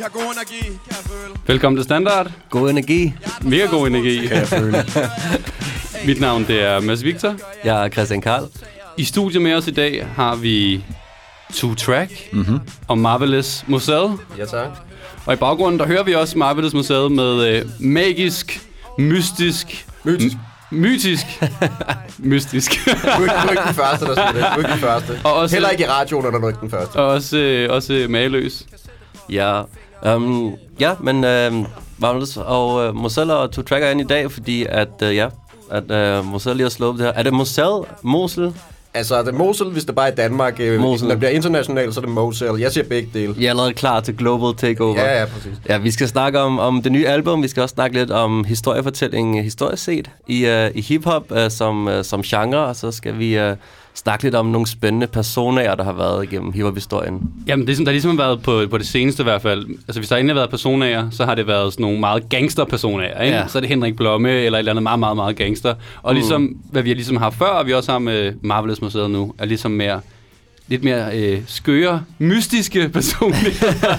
I har god energi, kan jeg føle. Velkommen til Standard. God energi. Mega god energi. Kan jeg føle. Mit navn det er Mads Victor. Jeg er Christian Karl. I studiet med os i dag har vi Two Track mm-hmm. og Marvelous Museet. Ja, tak. Og i baggrunden, der hører vi også Marvelous Museet med øh, magisk, mystisk... Mytisk. Mytisk. mystisk. Du er, ikke, du er ikke den første, der siger det. Du er ikke den første. Og også- Heller ikke i radioen er du ikke den første. og også, øh, også maløs. Ja, um, ja men uh, Marvelous og uh, Moselle og Two Tracker er inde i dag, fordi at, uh, ja, at uh, Moselle lige har slået det her. Er det Moselle? Mosel? Altså, det er Mosel, hvis det bare er i Danmark. Øh. Når det bliver internationalt, så er det Mosel. Jeg siger begge dele. Jeg er allerede klar til Global Takeover. Ja, ja, præcis. Ja, vi skal snakke om, om det nye album. Vi skal også snakke lidt om historiefortælling historisk set i, uh, i hiphop uh, som, uh, som genre. Og så skal vi uh, snakke lidt om nogle spændende personer, der har været igennem hiphop-historien. Jamen, det er, der har ligesom været på, på det seneste i hvert fald. Altså, hvis der endelig har været personager, så har det været sådan nogle meget gangster-personager, ikke? Ja. Så er det Henrik Blomme eller et eller andet meget, meget, meget gangster. Og ligesom, hvad vi har ligesom haft før, og vi også har med Marvelous Museet nu, er ligesom mere lidt mere øh, skøre, mystiske personligheder.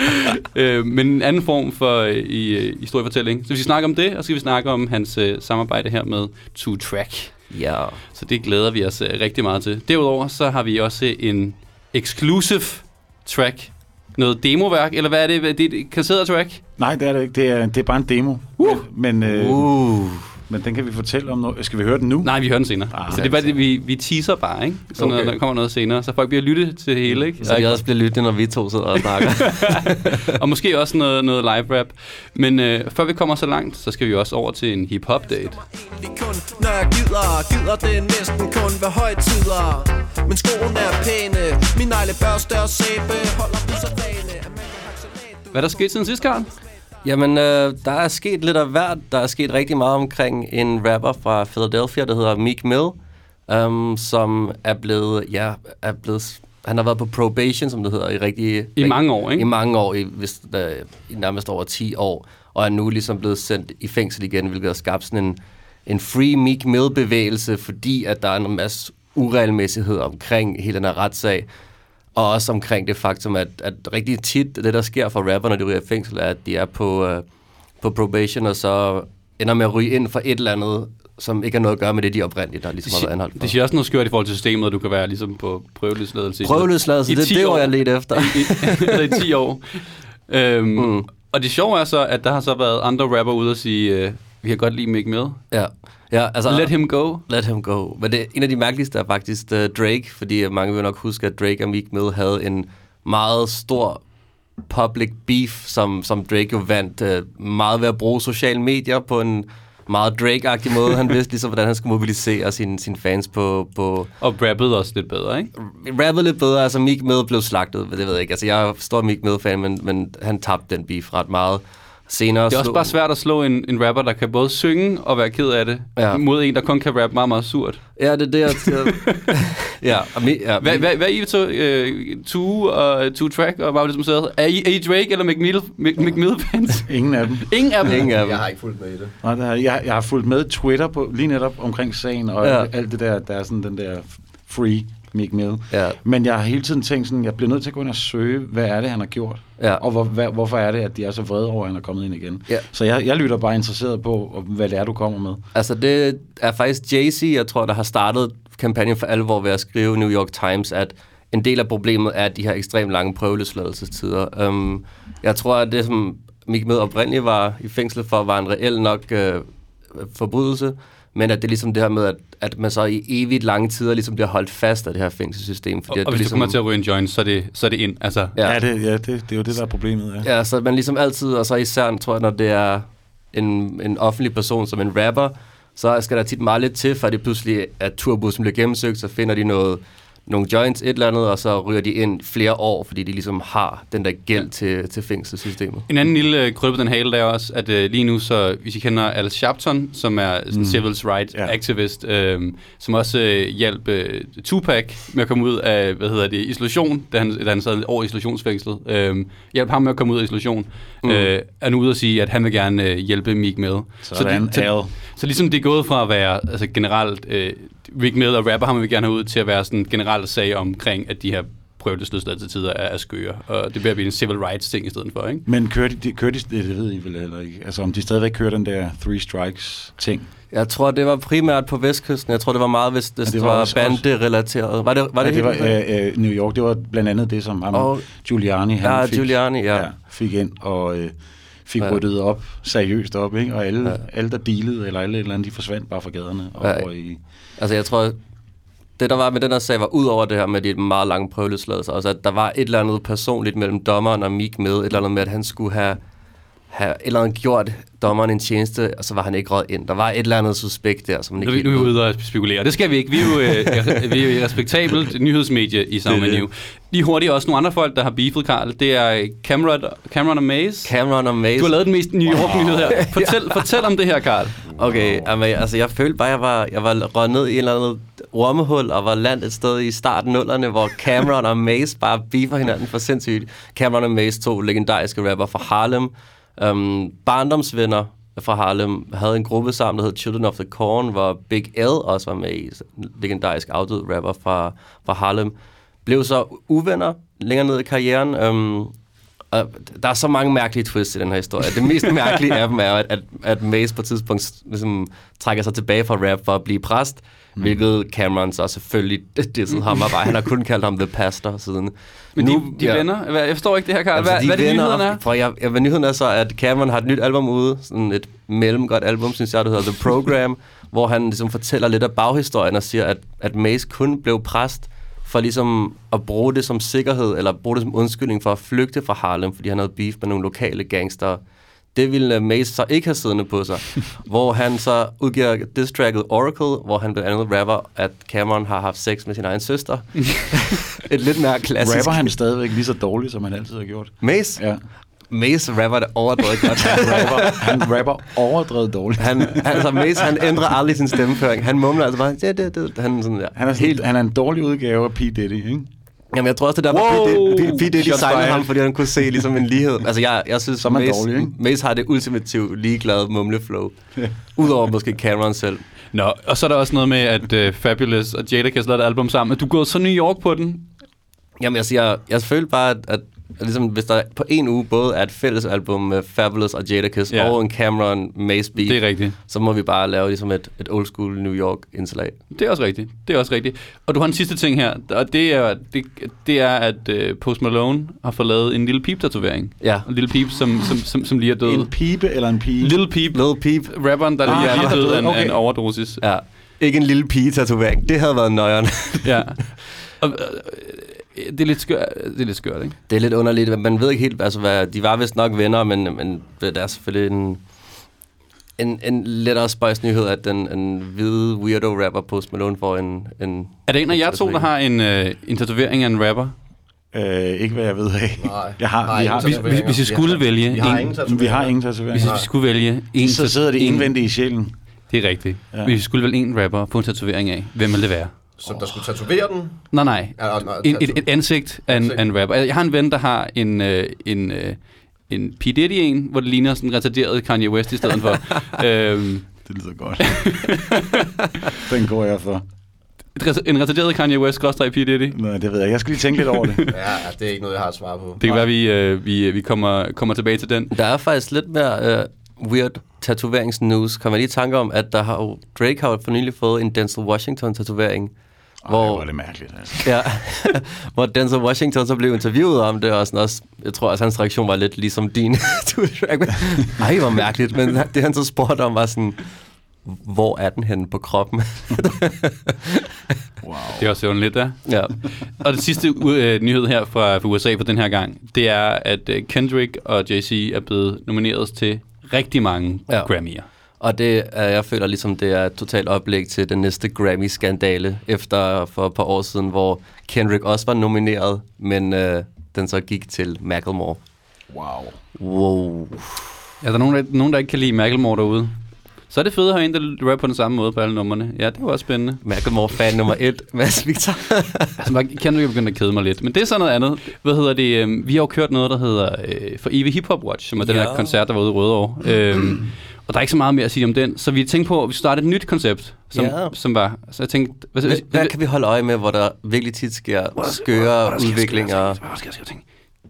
øh, men en anden form for øh, i, øh, historiefortælling. Så vi skal snakke om det, og så skal vi snakke om hans øh, samarbejde her med Two Track. Ja. Så det glæder vi os øh, rigtig meget til. Derudover så har vi også en exclusive track. Noget demoværk, eller hvad er det? Det er et kasseret track? Nej, det er det ikke. Det er, det er bare en demo. Uh. Men, øh, Uh. Men den kan vi fortælle om nu. Skal vi høre den nu? Nej, vi hører den senere. Ah, så det er bare det, vi, vi teaser bare, ikke? Så okay. Når der kommer noget senere, så folk bliver lyttet til det hele, ikke? Så vi også bliver lyttende, når vi to sidder og snakker. og måske også noget, noget live rap. Men øh, før vi kommer så langt, så skal vi også over til en hip-hop date. Kun, når jeg gider Gider det næsten kun ved højtider Men skoene er pæne Min negle børste og sæbe Holder dem så rene Hvad er der sket siden sidst, Karl? Jamen, øh, der er sket lidt af hvert. Der er sket rigtig meget omkring en rapper fra Philadelphia, der hedder Meek Mill, um, som er blevet, ja, er blevet, han har været på probation, som det hedder, i rigtig... I mange år, ikke? I mange år, i, hvis, øh, i nærmest over 10 år, og er nu ligesom blevet sendt i fængsel igen, hvilket har skabt sådan en, en free Meek Mill-bevægelse, fordi at der er en masse uregelmæssighed omkring hele den her retssag, og også omkring det faktum, at, at rigtig tit det, der sker for rapper, når de ryger i fængsel, er, at de er på, øh, på probation, og så ender med at ryge ind for et eller andet, som ikke har noget at gøre med det, de oprindeligt har ligesom har været anholdt for. det siger også noget skørt i forhold til systemet, at du kan være ligesom på prøveløsladelse. Prøveløsladelse, det, 10 det år. jeg lidt efter. I, i, i 10 år. Øhm, mm. Og det sjove er så, at der har så været andre rapper ude og sige, øh, vi har godt lide Mick Mill. ja. ja, altså, Let him go. Let him go. Men det, en af de mærkeligste er faktisk uh, Drake, fordi mange vil nok huske, at Drake og Meek Mill havde en meget stor public beef, som, som Drake jo vandt uh, meget ved at bruge sociale medier på en meget Drake-agtig måde. Han vidste ligesom, hvordan han skulle mobilisere sine, sine fans på, på Og rappede også lidt bedre, ikke? rappet lidt bedre. Altså Meek Mill blev slagtet, det ved jeg ikke. Altså jeg er stor Meek Mill-fan, men, men han tabte den beef ret meget. Senere Det er også slog- bare svært at slå en, en rapper, der kan både synge og være ked af det, Ja. mod en, der kun kan rappe meget, meget surt. Ja, det er det, jeg... ja, og me, ja, Hvad, hvad, hvad er I to, øh, Two og Two Track og Marvelous Museet? Er I, er I Drake eller Mick Mill, Mick, Mick Mill fans? Ingen af dem. Ingen af dem. Ingen af dem. Jeg har ikke fulgt med i det. Nej, det har, jeg, jeg har fulgt med Twitter på, lige netop omkring sagen, og ja. alt det der, der er sådan den der free Meek Mill. Ja. Men jeg har hele tiden tænkt sådan, jeg bliver nødt til at gå ind og søge, hvad er det, han har gjort? Ja. Og hvor, hvad, hvorfor er det, at de er så vrede over, at han er kommet ind igen? Ja. Så jeg, jeg lytter bare interesseret på, hvad det er, du kommer med. Altså, det er faktisk Jay-Z, jeg tror, der har startet kampagnen for alvor ved at skrive New York Times, at en del af problemet er de her ekstremt lange prøveløsladelsestider. Um, jeg tror, at det, som Mick Mill oprindeligt var i fængsel for, var en reel nok øh, forbrydelse, men at det er ligesom det her med, at, at man så i evigt lange tider ligesom bliver holdt fast af det her fængselssystem. Fordi Og, at og det hvis ligesom, du kommer til at ryge en joint, så er det, så er det ind. Altså, Ja. Ja, det, ja det, det er jo det, der er problemet. Ja. Ja, så man ligesom altid, og så især, tror jeg, når det er en, en offentlig person som en rapper, så skal der tit meget lidt til, for det pludselig, at turbussen bliver gennemsøgt, så finder de noget, nogle joints, et eller andet, og så ryger de ind flere år, fordi de ligesom har den der gæld til, til fængselssystemet. En anden lille øh, krølle på den hale, der er også, at øh, lige nu, så, hvis I kender Al Sharpton, som er sådan mm. civil rights Ja. ja. activist, øh, som også øh, hjalp øh, Tupac med at komme ud af, hvad hedder det, isolation, da han, da han sad over i isolationsfængslet. Øh, hjalp ham med at komme ud af isolation. Mm. Øh, er nu ude at sige, at han vil gerne øh, hjælpe Meek med. Sådan, så, Al. så ligesom det er gået fra at være altså generelt, øh, Rick Mill og rapper, ham vil vi gerne have ud til at være sådan en generelt sag omkring, at de her prøvelsesløsladt til tider er, er skøre. Og det bliver blive en civil rights ting i stedet for, ikke? Men kører de, de, kører de, det ved I vel heller ikke. Altså om de stadigvæk kører den der three strikes ting. Jeg tror, det var primært på Vestkysten. Jeg tror, det var meget, hvis det, det det var var, bande-relateret. Var det, var Ja, det, det var helt øh, øh, New York, det var blandt andet det, som ham, Og- Giuliani, han Ja, fik, Giuliani, ja. ja, fik ind og øh, fik Ja. ryddet op, seriøst op, ikke? og alle, Ja. alle der dealede, eller alle et eller andet, de forsvandt bare fra gaderne. Og Ja. over i, Altså, jeg tror, det der var med den her sag, var ud over det her med de meget lange prøveløsladelser, også at der var et eller andet personligt mellem dommeren og Meek med, et eller andet med, at han skulle have, have eller andet gjort dommeren en tjeneste, og så var han ikke råd ind. Der var et eller andet suspekt der, som man Nu, ikke nu er vi ude og spekulere. Det skal vi ikke. Vi er jo, øh, vi er jo respektabelt nyhedsmedie i samme menu. Lige hurtigt også nogle andre folk, der har beefet, Karl. Det er Cameron, Cameron og Maze. Cameron og Mace. Du har lavet den mest New York-nyhed her. Fortæl, fortæl om det her, Karl. Okay, jamen, altså jeg følte bare, jeg var, jeg var røget ned i et eller andet ormehul, og var landet et sted i starten nullerne, hvor Cameron og Mace bare beefer hinanden for sindssygt. Cameron og Mace, to legendariske rapper fra Harlem, um, barndomsvenner fra Harlem, havde en gruppe sammen, der hed Children of the Corn, hvor Big L også var med i, en legendarisk afdød rapper fra, fra Harlem. Blev så uvenner længere ned i karrieren, um, og der er så mange mærkelige twists i den her historie. Det mest mærkelige af dem er, at, at, at Mace på et tidspunkt ligesom, trækker sig tilbage fra rap for at blive præst, mm. hvilket Cameron så selvfølgelig dissede ham og bare. Han har kun kaldt ham The Pastor siden. Men de, de ja. venner. Hvad- Jeg forstår ikke det her, Karl. Hvad, Altså, de hvad det, venner- nyheden er? For jeg, jeg, hvad nyheden er så, at Cameron har et nyt album ude, sådan et mellemgodt album, synes jeg, der hedder The Program, hvor han ligesom fortæller lidt af baghistorien og siger, at, at Mace kun blev præst for ligesom at bruge det som sikkerhed, eller bruge det som undskyldning for at flygte fra Harlem, fordi han havde beef med nogle lokale gangster. Det ville øh, Mace så ikke have siddende på sig. hvor han så udgiver diss-tracket Oracle, hvor han blandt andet rapper, at Cameron har haft sex med sin egen søster. et lidt mere klassisk. rapper han stadigvæk lige så dårligt, som han altid har gjort. Mace? Ja. Mace rapper det overdrevet godt. Han rapper, han rapper overdrevet dårligt. Han, altså Mace, han ændrer aldrig sin stemmeføring. Han mumler altså bare, det, det, det. Han sådan der. Han er, sådan, helt... han er en dårlig udgave af P. Diddy, ikke? Jamen, jeg tror også, det er derfor, Wow! P. Diddy- P. P. Diddy Shots signede fired. ham, fordi han kunne se ligesom en lighed. Altså, jeg, jeg synes, Så man Mace, dårlig, ikke? Mace har det ultimativt ligeglade mumleflow. Udover måske Cameron selv. Nå, og så er der også noget med, at uh, Fabulous og Jadakiss lavede et album sammen. Du gået så New York på den? Jamen, jeg siger, jeg føler bare, at, at at ligesom, hvis der på en uge både er et fælles album med Fabulous og Jadakiss Ja. og en Cameron Mace beat, Det er rigtigt. så må vi bare lave ligesom et, et old school New York indslag. Det er også rigtigt. Det er også rigtigt. Og du har en sidste ting her, og det er, det, det er at uh, Post Malone har fået lavet en lille peep-tatovering. Ja. En lille peep, som, som, som, som lige er død. En pibe eller en pige? Lille Peep, Lil Peep. rapperen, der Ah, lige er lige er død af en, Okay. en overdosis. Ja. Ikke en lille pige-tatovering. Det havde været nøjeren. Ja. Og, øh, det er lidt skørt, det er lidt skørt, ikke? Det er lidt underligt. men Man ved ikke helt, altså, hvad, de var vist nok venner, men, men det er selvfølgelig en, en, en lettere spøjs nyhed, at den en hvide weirdo-rapper Post Malone får en... en Er det en af jer to, der har en, øh, en tatovering af en rapper? Øh, ikke hvad jeg ved af. Nej. Jeg har, vi, ingen har, Hvis, hvis, hvis I skulle vælge Vi har en, ingen tatoveringer. vi har ingen hvis tatoveringer. I skulle vælge en, Så sidder det en- indvendigt i sjælen. Det er rigtigt. Ja. Hvis I skulle vælge en rapper på en tatovering af, hvem ville det være? Som der skulle tatovere den. Nej, nej. Ja, En, et, et ansigt af en, en rapper. Jeg har en ven, der har en, øh, en, øh, en P. Diddy en, hvor det ligner sådan en retarderet Kanye West i stedet for. øhm, Det lyder godt. Den går jeg for. en retarderet Kanye West, skråstrej P. Diddy. Nej, det ved jeg. Jeg skal lige tænke lidt over det. Ja, det er ikke noget, jeg har svar på. Det kan være, vi, øh, vi, vi kommer, kommer tilbage til den. Der er faktisk lidt mere uh, weird tatoveringsnews. Kommer lige i tanke om, at der har jo, Drake har jo for nylig fået en Denzel Washington-tatovering. Ej, hvor Hvor, er det mærkeligt, altså. ja, hvor Denzel Washington så blev interviewet om det, og sådan også, jeg tror også, hans reaktion var lidt ligesom din. Ej, hvor mærkeligt, men det han så spurgte om var sådan, hvor er den henne på kroppen? Wow. Det er også lidt der. ja. Og det sidste øh, nyhed her fra, fra USA for den her gang, det er, at øh, Kendrick og Jay-Z er blevet nomineret til rigtig mange Ja. ja. Grammy'er. Og det er, jeg føler ligesom, det er et totalt oplæg til den næste Grammy-skandale, efter for et par år siden, hvor Kendrick også var nomineret, men øh, den så gik til Macklemore. Wow. Wow. Er der nogen, der, nogen, der ikke kan lide Macklemore derude? Så er det fedt en, der rapper på den samme måde på alle numrene. Ja, det var også spændende. Macklemore-fan nummer et, Mads Victor. Altså, man kan jo begynde at kede mig lidt. Men det er så noget andet. Hvad hedder det? øhm, Vi har jo kørt noget, der hedder øh, For Evig Hip Hop Watch, som er den Ja. her koncert, der var ude i Rødovre. øhm, og der er ikke så meget mere at sige om den, så vi tænkte på, at vi startede et nyt koncept, som, Ja. som var... Så jeg tænkte... Hvad, Hvad, hvad kan vi holde øje med, hvor der virkelig tit sker skøre udviklinger? Hvad sker, sker, ting?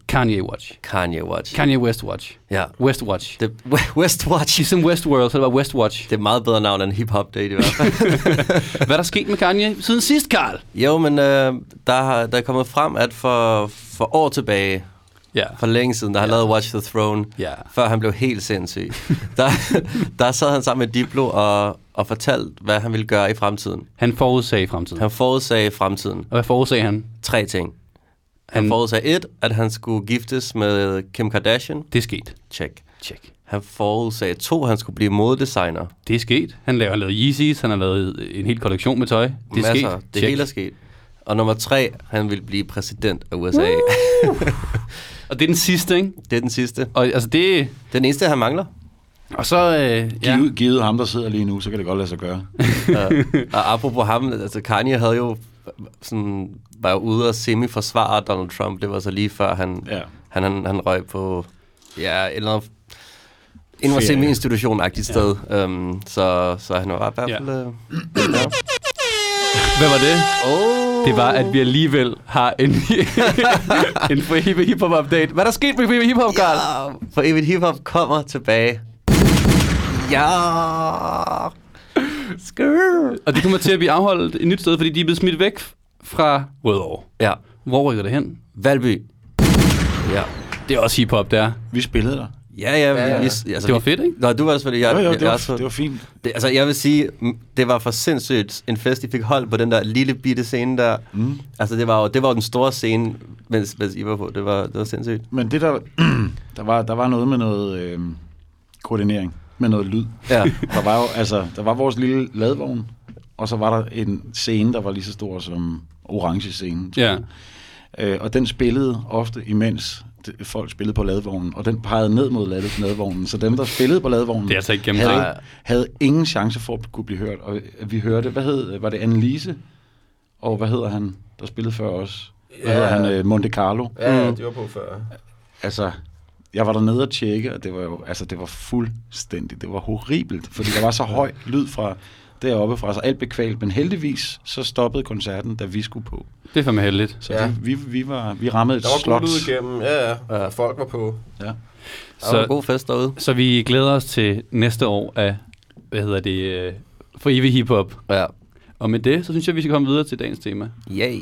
Kanye Watch. Kanye Watch. Kanye West Watch. Ja. West Watch. Det, West Watch. Ligesom Westworld, så det var West Watch. Det er et meget bedre navn end Hip Hop Date i hvert fald. Hvad er der sket med Kanye siden sidst, Karl? jo, men øh, der, har, der er kommet frem, at for, for år tilbage, Ja. for længe siden, der har ja. lavet Watch the Throne, Ja. før han blev helt sindssyg. der, der sad han sammen med Diplo og, og fortalte, hvad han ville gøre i fremtiden. Han forudsagde fremtiden. Han forudsagde fremtiden. Og hvad forudsagde han? Tre ting. Han Han- forudsagde et, at han skulle giftes med Kim Kardashian. Det er sket. Check. Check. Han forudsagde to, at han skulle blive modedesigner. Det er sket. Han laver, han lavede Yeezys, han har lavet en hel kollektion med tøj. Det er Masser. sket. Det Check. hele er sket. Og nummer tre, han ville blive præsident af USA. Og det er den sidste, ikke? det er den sidste. Og altså det... Det er den eneste, han mangler. Og så... Øh, ja. Givet, givet ham, der sidder lige nu, så kan det godt lade sig gøre. Ja. og apropos ham, altså Kanye havde jo sådan, var ude og semi-forsvare Donald Trump. Det var så lige før han, Ja. han, han, han røg på ja, et eller andet en Ferie. semi-institution-agtigt sted. Um, så, så han var i hvert Ja. fald... Øh, Hvad var det? oh. Det var, at vi alligevel har en, en for evig hiphop update. Hvad er der sket med for evig hiphop, Karl? Ja, for evigt hiphop kommer tilbage. Ja. Skrrr. Og det kommer til at blive afholdt et nyt sted, fordi de er blevet smidt væk fra Rødovre. Ja. Hvor rykker det hen? Valby. Ja. Det er også hiphop, der. Vi spillede der. Ja, ja. Ja, ja. Vi, altså, Det var fedt, ikke? Nå, du var selvfølgelig... Jeg, Jo, jo, det jeg, var, det var fint. Det, altså, jeg vil sige, det var for sindssygt en fest, I fik holdt på den der lille bitte scene der. Mm. Altså, det var jo det var jo den store scene, mens, mens I var på. Det var, det var sindssygt. Men det der, der var, der var noget med noget øh, koordinering, med noget lyd. Ja. Der var jo, altså, der var vores lille ladvogn, og så var der en scene, der var lige så stor som orange scenen. Ja. Øh, og den spillede ofte imens folk spillede på ladvognen, og den pegede ned mod lad- ladvognen. Så dem, der spillede på ladvognen, Det er altså ikke havde, havde ingen chance for at kunne blive hørt. Og vi hørte, hvad hed, var det Annelise? Og hvad hedder han, der spillede før os? Hvad Ja. hedder han? øh, Monte Carlo. Ja, Mm. de var på før. Altså, jeg var dernede og tjekke, og det var jo, altså det var fuldstændig, det var horribelt, fordi der var så høj lyd fra deroppe fra, så alt bekvalt, men heldigvis så stoppede koncerten, da vi skulle på. Det er fandme heldigt. Så Ja. vi, vi, var, vi rammede et Der var slot. god lyd igennem, ja, ja. Ja. Og folk var på. Ja. Der var en Så, god fest derude. så vi glæder os til næste år af, hvad hedder det, øh, for evig hiphop. Ja. Og med det, så synes jeg, vi skal komme videre til dagens tema. Yay.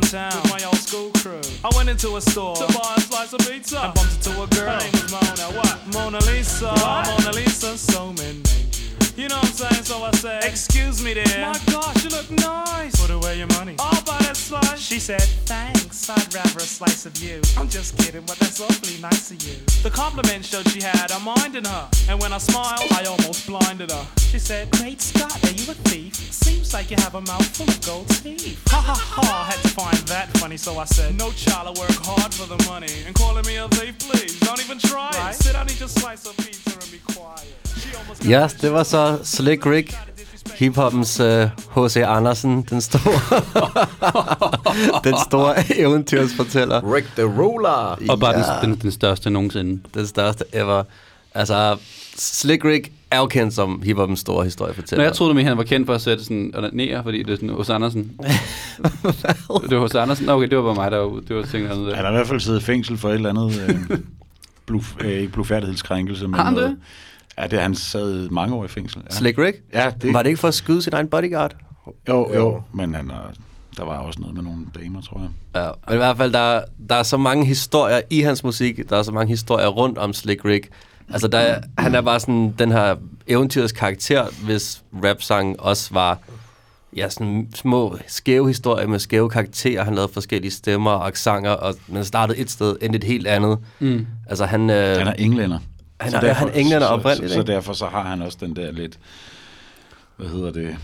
Downtown with my old school crew. I went into a store to buy a slice of pizza. I bumped into a girl. Her name was Mona. What? Mona Lisa. Mona Lisa. So many names. You know what I'm saying? So I said, Excuse me, dear. My gosh, you look nice. Put away your money. I'll buy slice. She said, Thanks. I'd rather a slice of you. I'm just kidding, but that's awfully nice of you. The compliment showed she had a mind in her. And when I smiled, I almost blinded her. She said, Great Scott, are you a thief? Seems like you have a mouth full of gold teeth. Ha ha ha, I had to find that funny, so I said, No child, I work hard for the money. And calling me a thief, please, don't even try it. Sit down, eat your slice of pizza and be quiet. She almost got Ja, det var så Slick Rick, hiphoppens H.C. Andersen, den store, den store eventyrsfortæller. Rick the Ruler. Og bare Ja. den, den, den største nogensinde. Den største ever. Altså, Slick Rick er jo kendt som hiphoppens store historiefortæller. Nå, jeg troede, at han var kendt for at sætte sådan ned, fordi det er sådan hos Andersen. det var hos Andersen? Nå, okay, det var bare mig, der var, det var ting andet. Han har i hvert fald siddet i fængsel for et eller andet øh, bluf, øh, ikke blufærdighedskrænkelse. Har han noget, det? Ja, det han sad mange år i fængsel. Ja. Slick Rick? Ja, det, Var det ikke for at skyde sin egen bodyguard? Jo, jo, men han der var også noget med nogle damer, tror jeg. Ja, men i hvert fald, der, der er så mange historier i hans musik, der er så mange historier rundt om Slick Rick. Altså, der, er- han er bare sådan den her eventyrets karakter, hvis rap-sang også var ja, sådan små skæve historier med skæve karakterer. Han lavede forskellige stemmer og accenter, og man startede et sted, endte et helt andet. Mm. Altså, han... Øh, Han er englænder. Han Så er- han er englænder så, oprindeligt, så, så derfor så har han også den der lidt, hvad hedder det,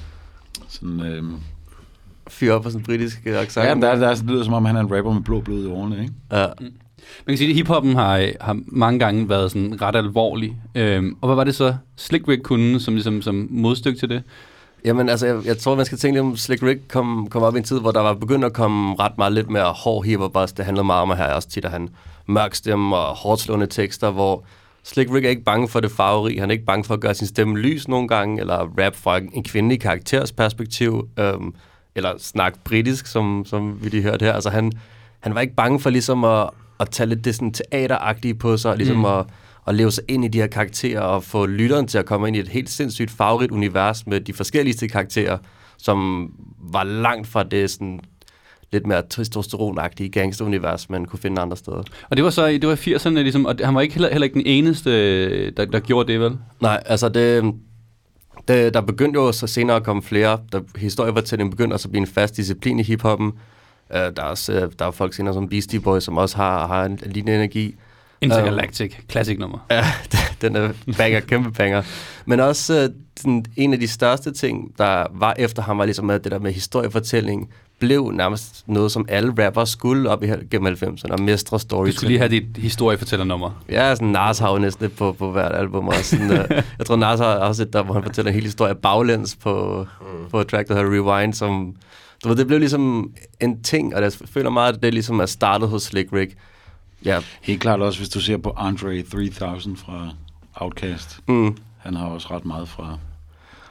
sådan, øhm, fyre op på sådan en britisk øh, accent. Ja, men der, der lyder som om, han er en rapper med blå blod i årene, ikke? Ja. Man kan sige, at hiphoppen har, har mange gange været sådan ret alvorlig. Øhm, og hvad var det så, Slick Rick kunne som, ligesom, som modstykke til det? Jamen altså, jeg, jeg tror, man skal tænke lidt om, Slick Rick kom, kom op i en tid, hvor der var begyndt at komme ret meget lidt mere hård hiphop også. Det handlede meget om at have også tit at han mørk stemme og hårdt slående tekster, hvor Slick Rick er ikke bange for det farverige. Han er ikke bange for at gøre sin stemme lys nogle gange, eller rap fra en kvindelig karakters perspektiv, øhm, eller snakke britisk, som, som vi lige hørte her. Altså han, han var ikke bange for ligesom at, at tage lidt det sådan teateragtige på sig, og ligesom mm. at, at leve sig ind i de her karakterer, og få lytteren til at komme ind i et helt sindssygt farverigt univers med de forskelligste karakterer, som var langt fra det sådan lidt mere testosteronagtige gangsterunivers, man kunne finde andre steder. Og det var så i- det var i 80'erne, ligesom, og han var ikke heller, heller ikke den eneste, der, der gjorde det, vel? Nej, altså det, det, der begyndte jo så senere at komme flere. Der, historiefortælling begyndte også at blive en fast disciplin i hiphoppen. Uh, der, er også, uh, der er folk senere som Beastie Boys, som også har, har en, en lignende energi. Intergalactic, classic nummer. Ja, den er banger, kæmpe banger. Men også uh, sådan, en af de største ting, der var efter ham, var ligesom det der med historiefortælling, blev nærmest noget, som alle rappere skulle op i gennem 90'erne, og mestre Du storytelling. skulle lige have dit historiefortællernummer. Ja, sådan Nas har jo næsten det på, på hvert album. Og sådan, uh, jeg tror, Nas har også et der, hvor han fortæller en hel historie baglæns på, mm. på et track, der hedder Rewind, som... Du ved, det blev ligesom en ting, og jeg føler meget, at det ligesom er startet hos Slick Rick. Ja, Helt klart også, hvis du ser på Andre 3000 fra Outkast. mm. Han har også ret meget fra...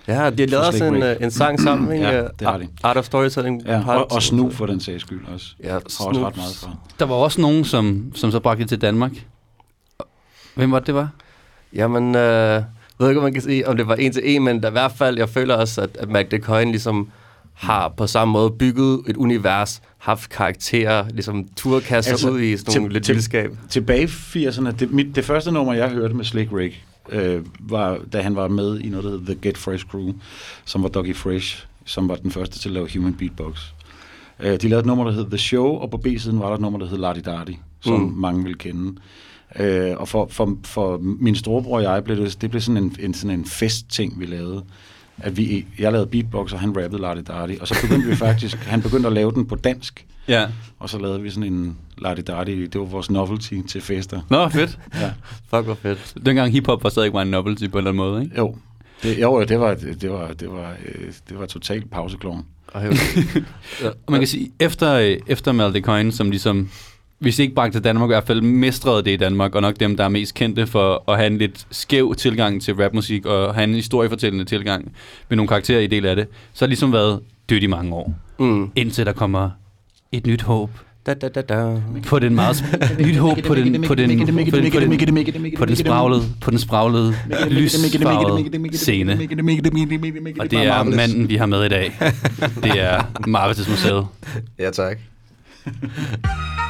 ja de har lavet også en, Rick. øh, en sang sammen, ikke? Ja, det har de. Art of Storytelling. Ja, Part og, og. Snoop for den sags skyld også. Ja, Har også ret meget fra. Der var også nogen, som, som så bragte det til Danmark. Hvem var det, det var? Jamen, øh, jeg ved ikke, om man kan sige, om det var en til en, men der, i hvert fald, jeg føler også, at, at Mac DeCoin ligesom har på samme måde bygget et univers, haft karakterer, ligesom turkasser altså, ud i sådan til- nogle lidt til- vildskab. Tilbage i 80'erne, det, mit, det første nummer, jeg hørte med Slick Rick, øh, var, da han var med i noget, der hed The Get Fresh Crew, som var Doggy Fresh, som var den første til at lave Human Beatbox. Øh, de lavede et nummer, der hed The Show, og på B-siden var der et nummer, der hed Lardy Dardy, som Mm. mange vil kende. Øh, og for, for, for min storebror og jeg, blev det, det blev sådan en, en, sådan en fest-ting, vi lavede. At vi, jeg lavede beatbox, og han rappede Lardy Dardy. Og så begyndte vi faktisk, han begyndte at lave den på dansk. Ja. Og så lavede vi sådan en Lardy Dardy, det var vores novelty til fester. Nå, fedt. Ja. Fuck, hvor fedt. Dengang hiphop var stadig var en novelty på en eller anden måde, ikke? Jo, det, jo, det var, det var, det var, øh, det var totalt pauseklovn. Ej, ja. Og man kan sige, efter, øh, efter Mal Coin, som ligesom, hvis ikke bragte til Danmark, i hvert fald mestrede det i Danmark, og nok dem, der er mest kendte for at have en lidt skæv tilgang til rapmusik, og have en historiefortællende tilgang med nogle karakterer i del af det, så har det ligesom været dødt i mange år. Mm. Indtil der kommer et nyt håb Da, da, da, da. på den meget nyt håb på den på den på den, på den, på den spraglede på den spraglede lysfarvede scene. Og det er manden vi har med i dag. Det er Marvites Museet. Ja, tak.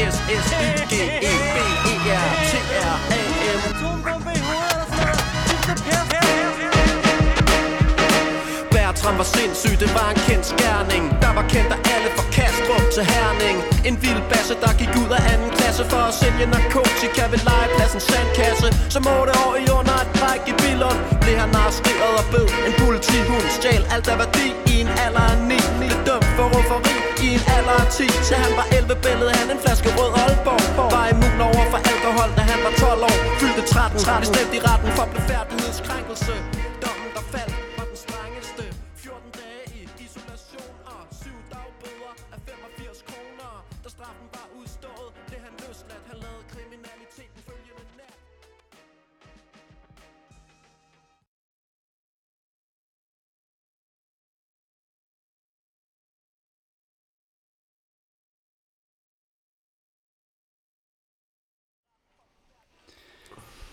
S S I G E B E R T R A M Bertram var sindssyg, det var en kendt skærning Der var kendt af alle fra Kastrup til Herning En vild basse, der gik ud af anden klasse For at sælge narkotika ved legepladsen sandkasse Som 8 år i under et bræk i Billund Blev han arresteret og bød en politihund Stjal alt af værdi i en alder af 9 Blev dømt for rufferi i en alder af 10 Til han var Har det stemt i retten for blufærdighedskrænkelse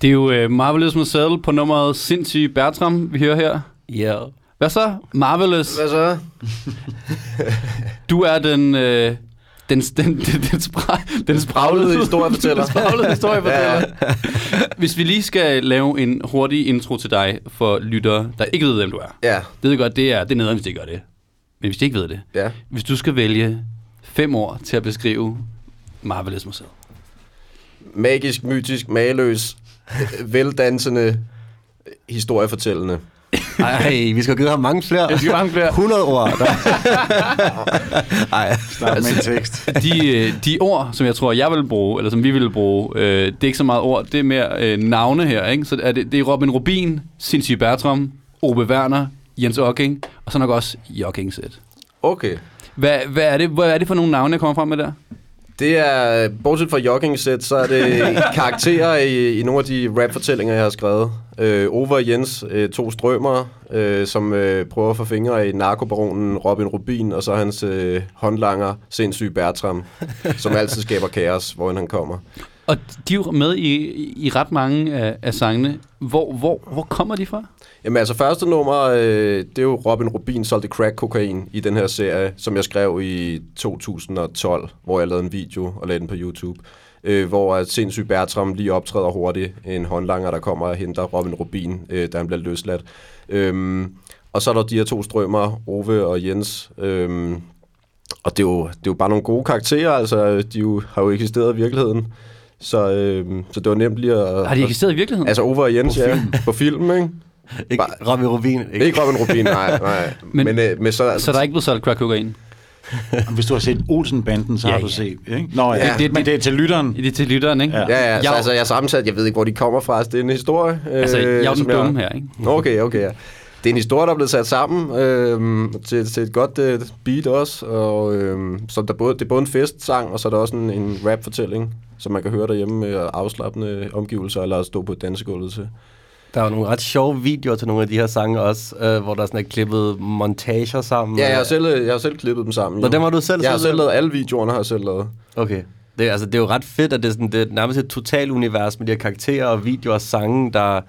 Det er jo uh, Marvelous Museet på nummeret Sindssyg Bertram, vi hører her. Ja. Hvad så? Marvelous. Hvad så? Du er den, øh, Den, den, den, den, spra, den Spraglede historiefortæller. Den spraglede historiefortæller. Hvis vi lige skal lave en hurtig intro til dig for lyttere, der ikke ved, hvem du er. Ja, Det ved godt, det er, det er nederen, hvis de ikke gør det. Men hvis de ikke ved det. ja. Hvis du skal vælge fem ord til at beskrive Marvelous Museet. Magisk, mytisk, øh, veldansende, historiefortællende. Ej, vi skal have givet ham mange flere. Jeg skal mange flere. 100 ord. Ej, Start med en tekst. De, øh, de ord, som jeg tror, jeg vil bruge, eller som vi vil bruge, øh, det er ikke så meget ord, det er mere øh, navne her. Ikke? Så er det, det er Robin Rubin, Sindssyg Bertram, Ove Werner, Jens Ocking, og så nok også Jocking Sæt. Okay. Hvad, hvad, er det, hvad er det for nogle navne, jeg kommer frem med der? Det er, bortset fra jogging-sæt, så er det karakterer i, i nogle af de rap-fortællinger, jeg har skrevet. Øh, Ove og Jens, øh, to strømmer, øh, som øh, prøver at få fingre i narkobaronen Robin Rubin, og så hans øh, håndlanger, sindssyg Bertram, som altid skaber kaos, hvor han kommer. Og de er jo med i, i ret mange af, af sangene. Hvor, hvor, hvor kommer de fra? Jamen altså, første nummer, øh, det er jo Robin Rubin solgte crack-kokain i den her serie, som jeg skrev i 2012, hvor jeg lavede en video og lagde den på YouTube. Øh, hvor at sindssyg Bertram lige optræder hurtigt. En håndlanger, der kommer og henter Robin Rubin, øh, da han bliver løsladt. Øhm, og så er der de her to strømmer, Ove og Jens. Øhm, og det er, jo, det er jo bare nogle gode karakterer, altså de jo, har jo eksisteret i virkeligheden. Så, øhm, så det var nemt lige at... Har de eksisteret i virkeligheden? Altså Ove og Jens, på ja. På film, ikke? ikke Robin Rubin. Ikke, ikke Robin Rubin, nej. nej. Men- men, øh, men så, så der er ikke blevet solgt crack kokain? Hvis du har set Olsen-banden, så Ja, har du ja. set. Ikke? Nå, ja. Det, det, men det er til lytteren. Det er til lytteren, ikke? Ja. Ja, ja, så, Jeg- altså, jeg er sammensat. Jeg ved ikke, hvor de kommer fra. Altså, det er en historie. Altså, jeg er jo den dumme her, ikke? Okay, okay, ja. Det er en historie, der er blevet sat sammen øh, til, til et godt øh, beat også. Og, øh, så der både, det er både en festsang, og så er der også en, en rap-fortælling, som man kan høre derhjemme med afslappende omgivelser, eller stå på dansegulvet til. Der er jo nogle ret sjove videoer til nogle af de her sange også, øh, hvor der sådan er klippet montager sammen. Ja, jeg har selv, jeg har selv klippet dem sammen. Nå, dem har du selv Jeg har selv lavet alle videoerne, har jeg selv lavet. Okay. Det, altså, det er jo ret fedt, at det er, sådan, det er nærmest et total univers med de her karakterer og videoer og sange, der,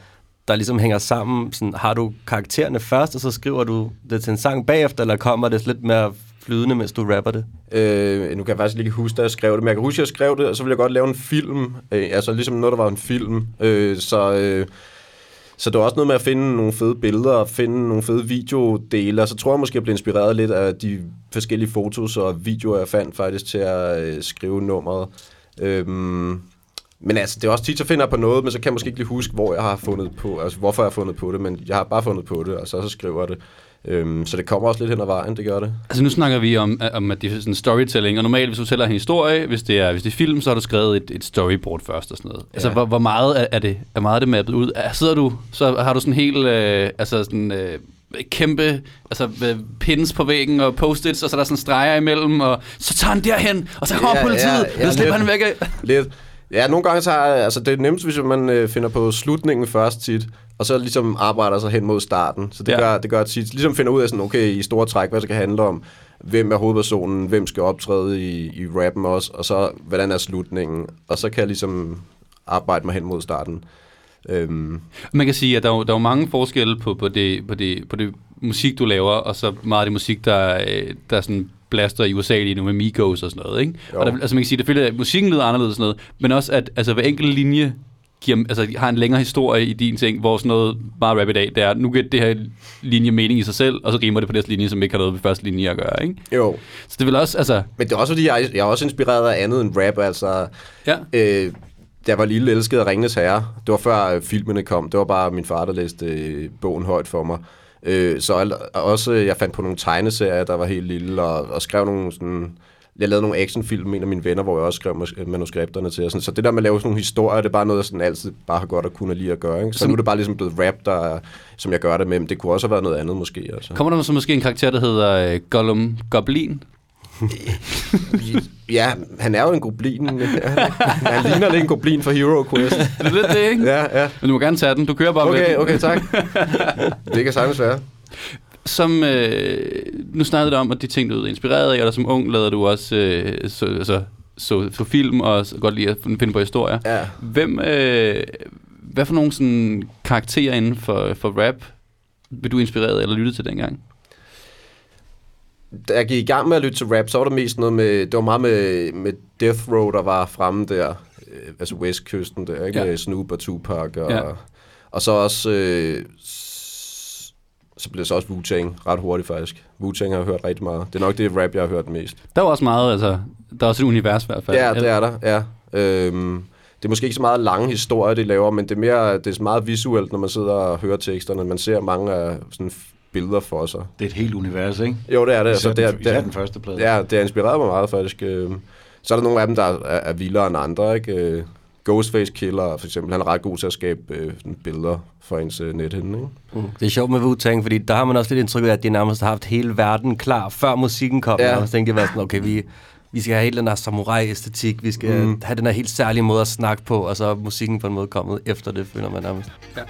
der ligesom hænger sammen. Sådan, har du karaktererne først, og så skriver du det til en sang bagefter, eller kommer det lidt mere flydende, mens du rapper det? Øh, nu kan jeg faktisk ikke huske, da jeg skrev det, men jeg kan huske, at jeg skrev det, og så ville jeg godt lave en film. Øh, altså ligesom noget, der var en film. Øh, så, øh, så det var også noget med at finde nogle fede billeder, og finde nogle fede videodele, og så tror jeg måske, jeg blev inspireret lidt af de forskellige fotos og videoer, jeg fandt faktisk til at øh, skrive nummeret. Øhm, men altså, det er også tit, så finder jeg på noget, men så kan jeg måske ikke lige huske, hvor jeg har fundet på, altså hvorfor jeg har fundet på det, men jeg har bare fundet på det, og så, så skriver jeg det. Øhm, så det kommer også lidt hen ad vejen, det gør det. Altså nu snakker vi om, om at det er sådan storytelling, og normalt hvis du fortæller en historie, hvis det er, hvis det er film, så har du skrevet et, et storyboard først og sådan noget. Ja. Altså hvor, hvor meget er, er, det, er meget det mappet ud? Er, sidder du, så har du sådan helt, øh, altså sådan øh, kæmpe altså, øh, pins på væggen og post-its, og så er der sådan streger imellem, og så tager han derhen, og så kommer Ja, politiet, ja, ja, ja, ja, slipper han væk af. Lidt. Ja, nogle gange så er altså, det er nemmest, hvis man øh, finder på slutningen først tit, og så ligesom arbejder sig hen mod starten. Så det, Ja. gør, det gør tit, ligesom finder ud af sådan, okay, i store træk, hvad det skal handle om, hvem er hovedpersonen, hvem skal optræde i, i rappen også, og så hvordan er slutningen, og så kan jeg ligesom arbejde mig hen mod starten. Øhm, Man kan sige, at der er, der er mange forskelle på, på, det, på, det, på det musik, du laver, og så meget af det musik, der, øh, der sådan blaster i USA lige nu med Migos og sådan noget. Ikke? Jo. Og der, altså man kan sige, at musikken lyder anderledes og sådan noget, men også, at altså, hver enkelt linje giver, altså, har en længere historie i din ting, hvor sådan noget bare rap i dag, det er, nu giver det her linje mening i sig selv, og så rimer det på næste linje, som ikke har noget med første linje at gøre. Ikke? jo, Så det vil også, altså, men det er også fordi, jeg, jeg er også inspireret af andet end rap, altså... ja. Øh, da jeg var lille, elskede Ringenes Herre. Det var før øh, filmene kom. Det var bare min far, der læste øh, bogen højt for mig. Øh, så også, jeg fandt på nogle tegneserier, der var helt lille, og, og skrev nogle sådan... Jeg lavede nogle actionfilm med en af mine venner, hvor jeg også skrev mus- manuskripterne til. Og sådan. Så det der med at lave sådan nogle historier, det er bare noget, jeg sådan altid bare har godt at kunne lide at gøre. Ikke? Så Som- nu er det bare ligesom blevet rap, der, som jeg gør det med. Men det kunne også have været noget andet måske. Altså. Kommer der så måske en karakter, der hedder øh, Gollum Goblin? Ja, han er jo en goblin. han ligner lidt en goblin for Hero Quest. Det er lidt det, ikke? Ja, ja. Men du må gerne tage den. Du kører bare med Okay, okay, tak. Det kan sagtens være. Som, øh, nu snakkede du om, at de ting, du er inspireret af, og som ung lavede du også øh, så, altså, så, så film og så godt lide at finde på historier. Ja. Hvem, øh, hvad for nogle sådan, karakterer inden for, for rap vil du inspireret eller lytte til dengang? da jeg gik i gang med at lytte til rap, så var der mest noget med, det var meget med, med Death Row, der var fremme der, øh, altså Westkysten der, ikke? Ja. Med Snoop og Tupac, og, Ja. og så også, øh, så blev det så også Wu-Tang ret hurtigt faktisk. Wu-Tang har jeg hørt rigtig meget. Det er nok det rap, jeg har hørt mest. Der var også meget, altså, der er også et univers i hvert fald. Ja, det er der, ja. Øhm, det er måske ikke så meget lange historier, de laver, men det er mere, det er meget visuelt, når man sidder og hører teksterne. Man ser mange af sådan billeder for sig. Det er et helt univers, ikke? Jo, det er det. Især, Altså, det, er, den, det, er, den første plade. Ja, det har inspireret mig meget, faktisk. Øhm, Så er der nogle af dem, der er, er vildere end andre, ikke? Ghostface Killer, for eksempel, han er ret god til at skabe øh, sådan billeder for ens øh, nethinde, ikke? Mm. Det er sjovt med Wu-Tang, fordi der har man også lidt indtryk af, at de nærmest har haft hele verden klar, før musikken kom. Ja. Ja. Og så tænkte jeg, sådan, okay, vi, vi skal have hele den her samurai-æstetik, vi skal mm. have den her helt særlige måde at snakke på, og så er musikken på en måde kommet efter det, føler man nærmest. Ja.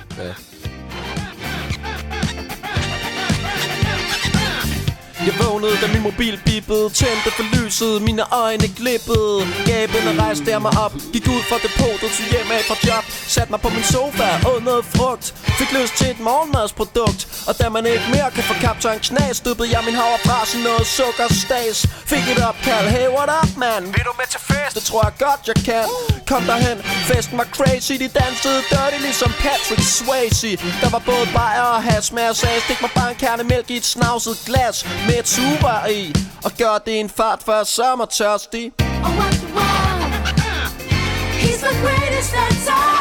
Jeg vågnede, da min mobil bippede. Tændte for lyset, mine øjne glippede. Gabende rejste jeg mig op. Gik ud fra depotet, til hjem af fra job. Satte mig på min sofa, åd noget frugt. Fik lyst til et morgenmadsprodukt Og da man ikke mere kan få kaptajn knas Dyppede jeg min havrefras i noget sukkerstas. Fik et opkald, hey what up man? Vil du med til fest? Det tror jeg godt jeg kan. Kom derhen, festen var crazy. De dansede dirty ligesom Patrick Swayze. Der var både bajer og hash med Jeg sagde, stik mig bare en kerne mælk i et snavset glas Med et sugerør i. Og gør det en fart, er sommertørstig I. Want the world. He's the greatest that's all.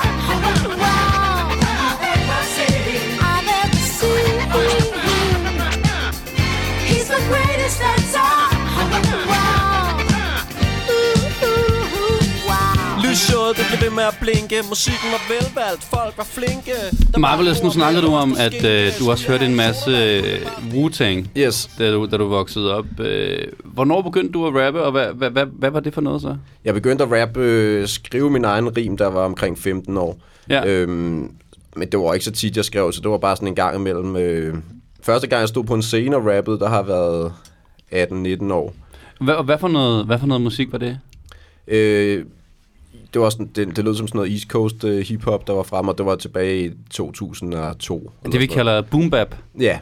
Lysshowet, det blev ved med at blinke Musikken var velvalgt, folk var flinke Marvelous, nu snakkede du om, at øh, du også hørte en masse øh, Wu-Tang, Yes. da du, da du voksede op. Øh, hvornår begyndte du at rappe, og hvad, hvad, hvad, hvad var det for noget så? Jeg begyndte at rappe, øh, skrive min egen rim, der var omkring 15 år. Ja. Øhm, men det var ikke så tit, jeg skrev, så det var bare sådan en gang imellem. Øh, første gang, jeg stod på en scene og rappede, der har været 18-19 år. Hvad, hvad, for noget, hvad for noget musik var det? Øh, det, var sådan, det, det lød som sådan noget East Coast øh, hip-hop, der var frem, og det var tilbage i 2002. Det vi kalder boom bap. Ja.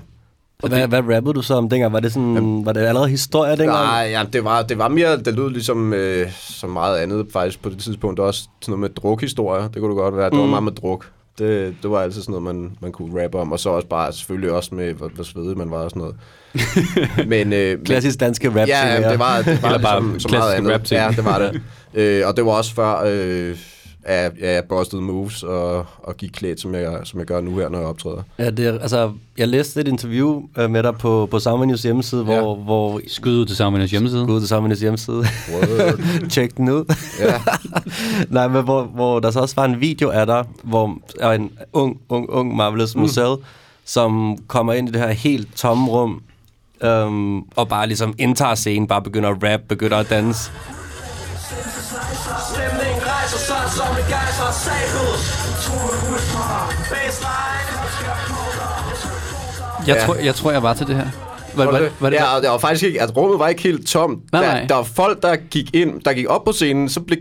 Og hvad, hvad rappede du så om dengang? Var det, sådan, var det allerede historie dengang? Nej, ja, det, var, det var mere, det lød ligesom øh, som meget andet faktisk på det tidspunkt. Også sådan noget med drukhistorier, det kunne det godt være. Det var Mm. meget med druk. Det, det var altid sådan noget, man, man kunne rappe om. Og så også bare selvfølgelig også med, hvor, hvor svedig man var og sådan noget. men, øh, Klassisk danske rap Ja, det var, det var Eller bare ligesom, så meget andet. rap-ting. Ja, det var det. øh, og det var også før, øh, at ja, jeg bustede moves og, og gik klædt, som jeg, som jeg gør nu her, når jeg optræder. Ja, det er, altså, jeg læste et interview øh, med dig på, på Soundvenues hjemmeside, Ja. hvor, hvor Skud ud til Soundwinners hjemmeside. gå ud til Soundvenues hjemmeside. Tjek den ud. ja. Nej, men hvor, hvor der så også var en video af dig, hvor er en ung, ung, ung Marvelous mm. Marcel, som kommer ind i det her helt tomme rum, øhm, og bare ligesom indtager scenen, bare begynder at rap, begynder at danse. Jeg, Ja. tror, jeg tror, jeg var til det her. Var, Var var, det, var det, ja, og det var faktisk ikke, at rummet var ikke helt tomt. Nej, der, nej. der var folk, der gik ind, der gik op på scenen, så blev,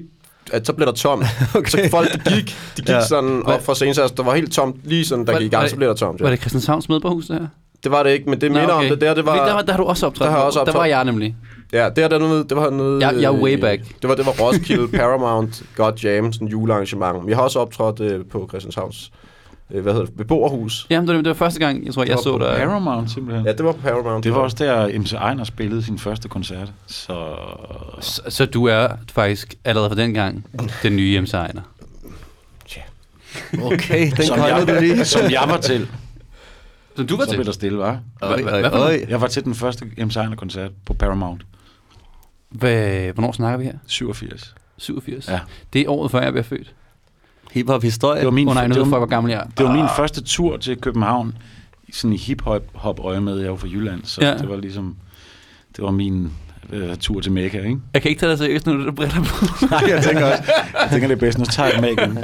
at så blev der tomt. okay. Så folk, de gik, de gik Ja. sådan op fra scenen, så der var helt tomt, lige sådan, der Var- gik i gang, så blev der tomt. Ja. var det Christianshavns Medborghus, det her? Det var det ikke, men det minder om det der, det var... Der, der har du også optrådt. Der har Der var jeg nemlig. Ja, det, er der noget, det var noget... Jeg- jeg er way back. Det var, det var Roskilde Paramount God Jam, sådan en julearrangement. Jeg har også optrådt øh, på Christianshavns, øh, hvad hedder det, beboerhus. Jamen, det var, det var første gang, jeg tror, jeg var så på dig. Paramount, simpelthen. Ja, det var på Paramount. Det var også der, MC Ejner spillede sin første koncert. Så Så, så du er faktisk allerede fra den gang den nye Jens Ejner. Okay, den som, koldede du lige. jeg, som jeg var til. Så du var Så blev til? der stille, var. Øj. Jeg var til den første MC Ejner koncert på Paramount. Hvad, hvornår snakker vi her? 87. 87? Ja. Det er året før, jeg blev født. Hip-hop-historie. Det var min, oh, ved var, folk, hvor gammel jeg er. det var min første tur til København. Sådan i hip-hop øje med. Jeg var fra Jylland, så Ja. det var ligesom... Det var min øh, tur til Mekka, ikke? Jeg kan ikke tage dig seriøst, når du bretter på. Nej, jeg tænker også, jeg tænker, det er bedst. Nu tager jeg igen.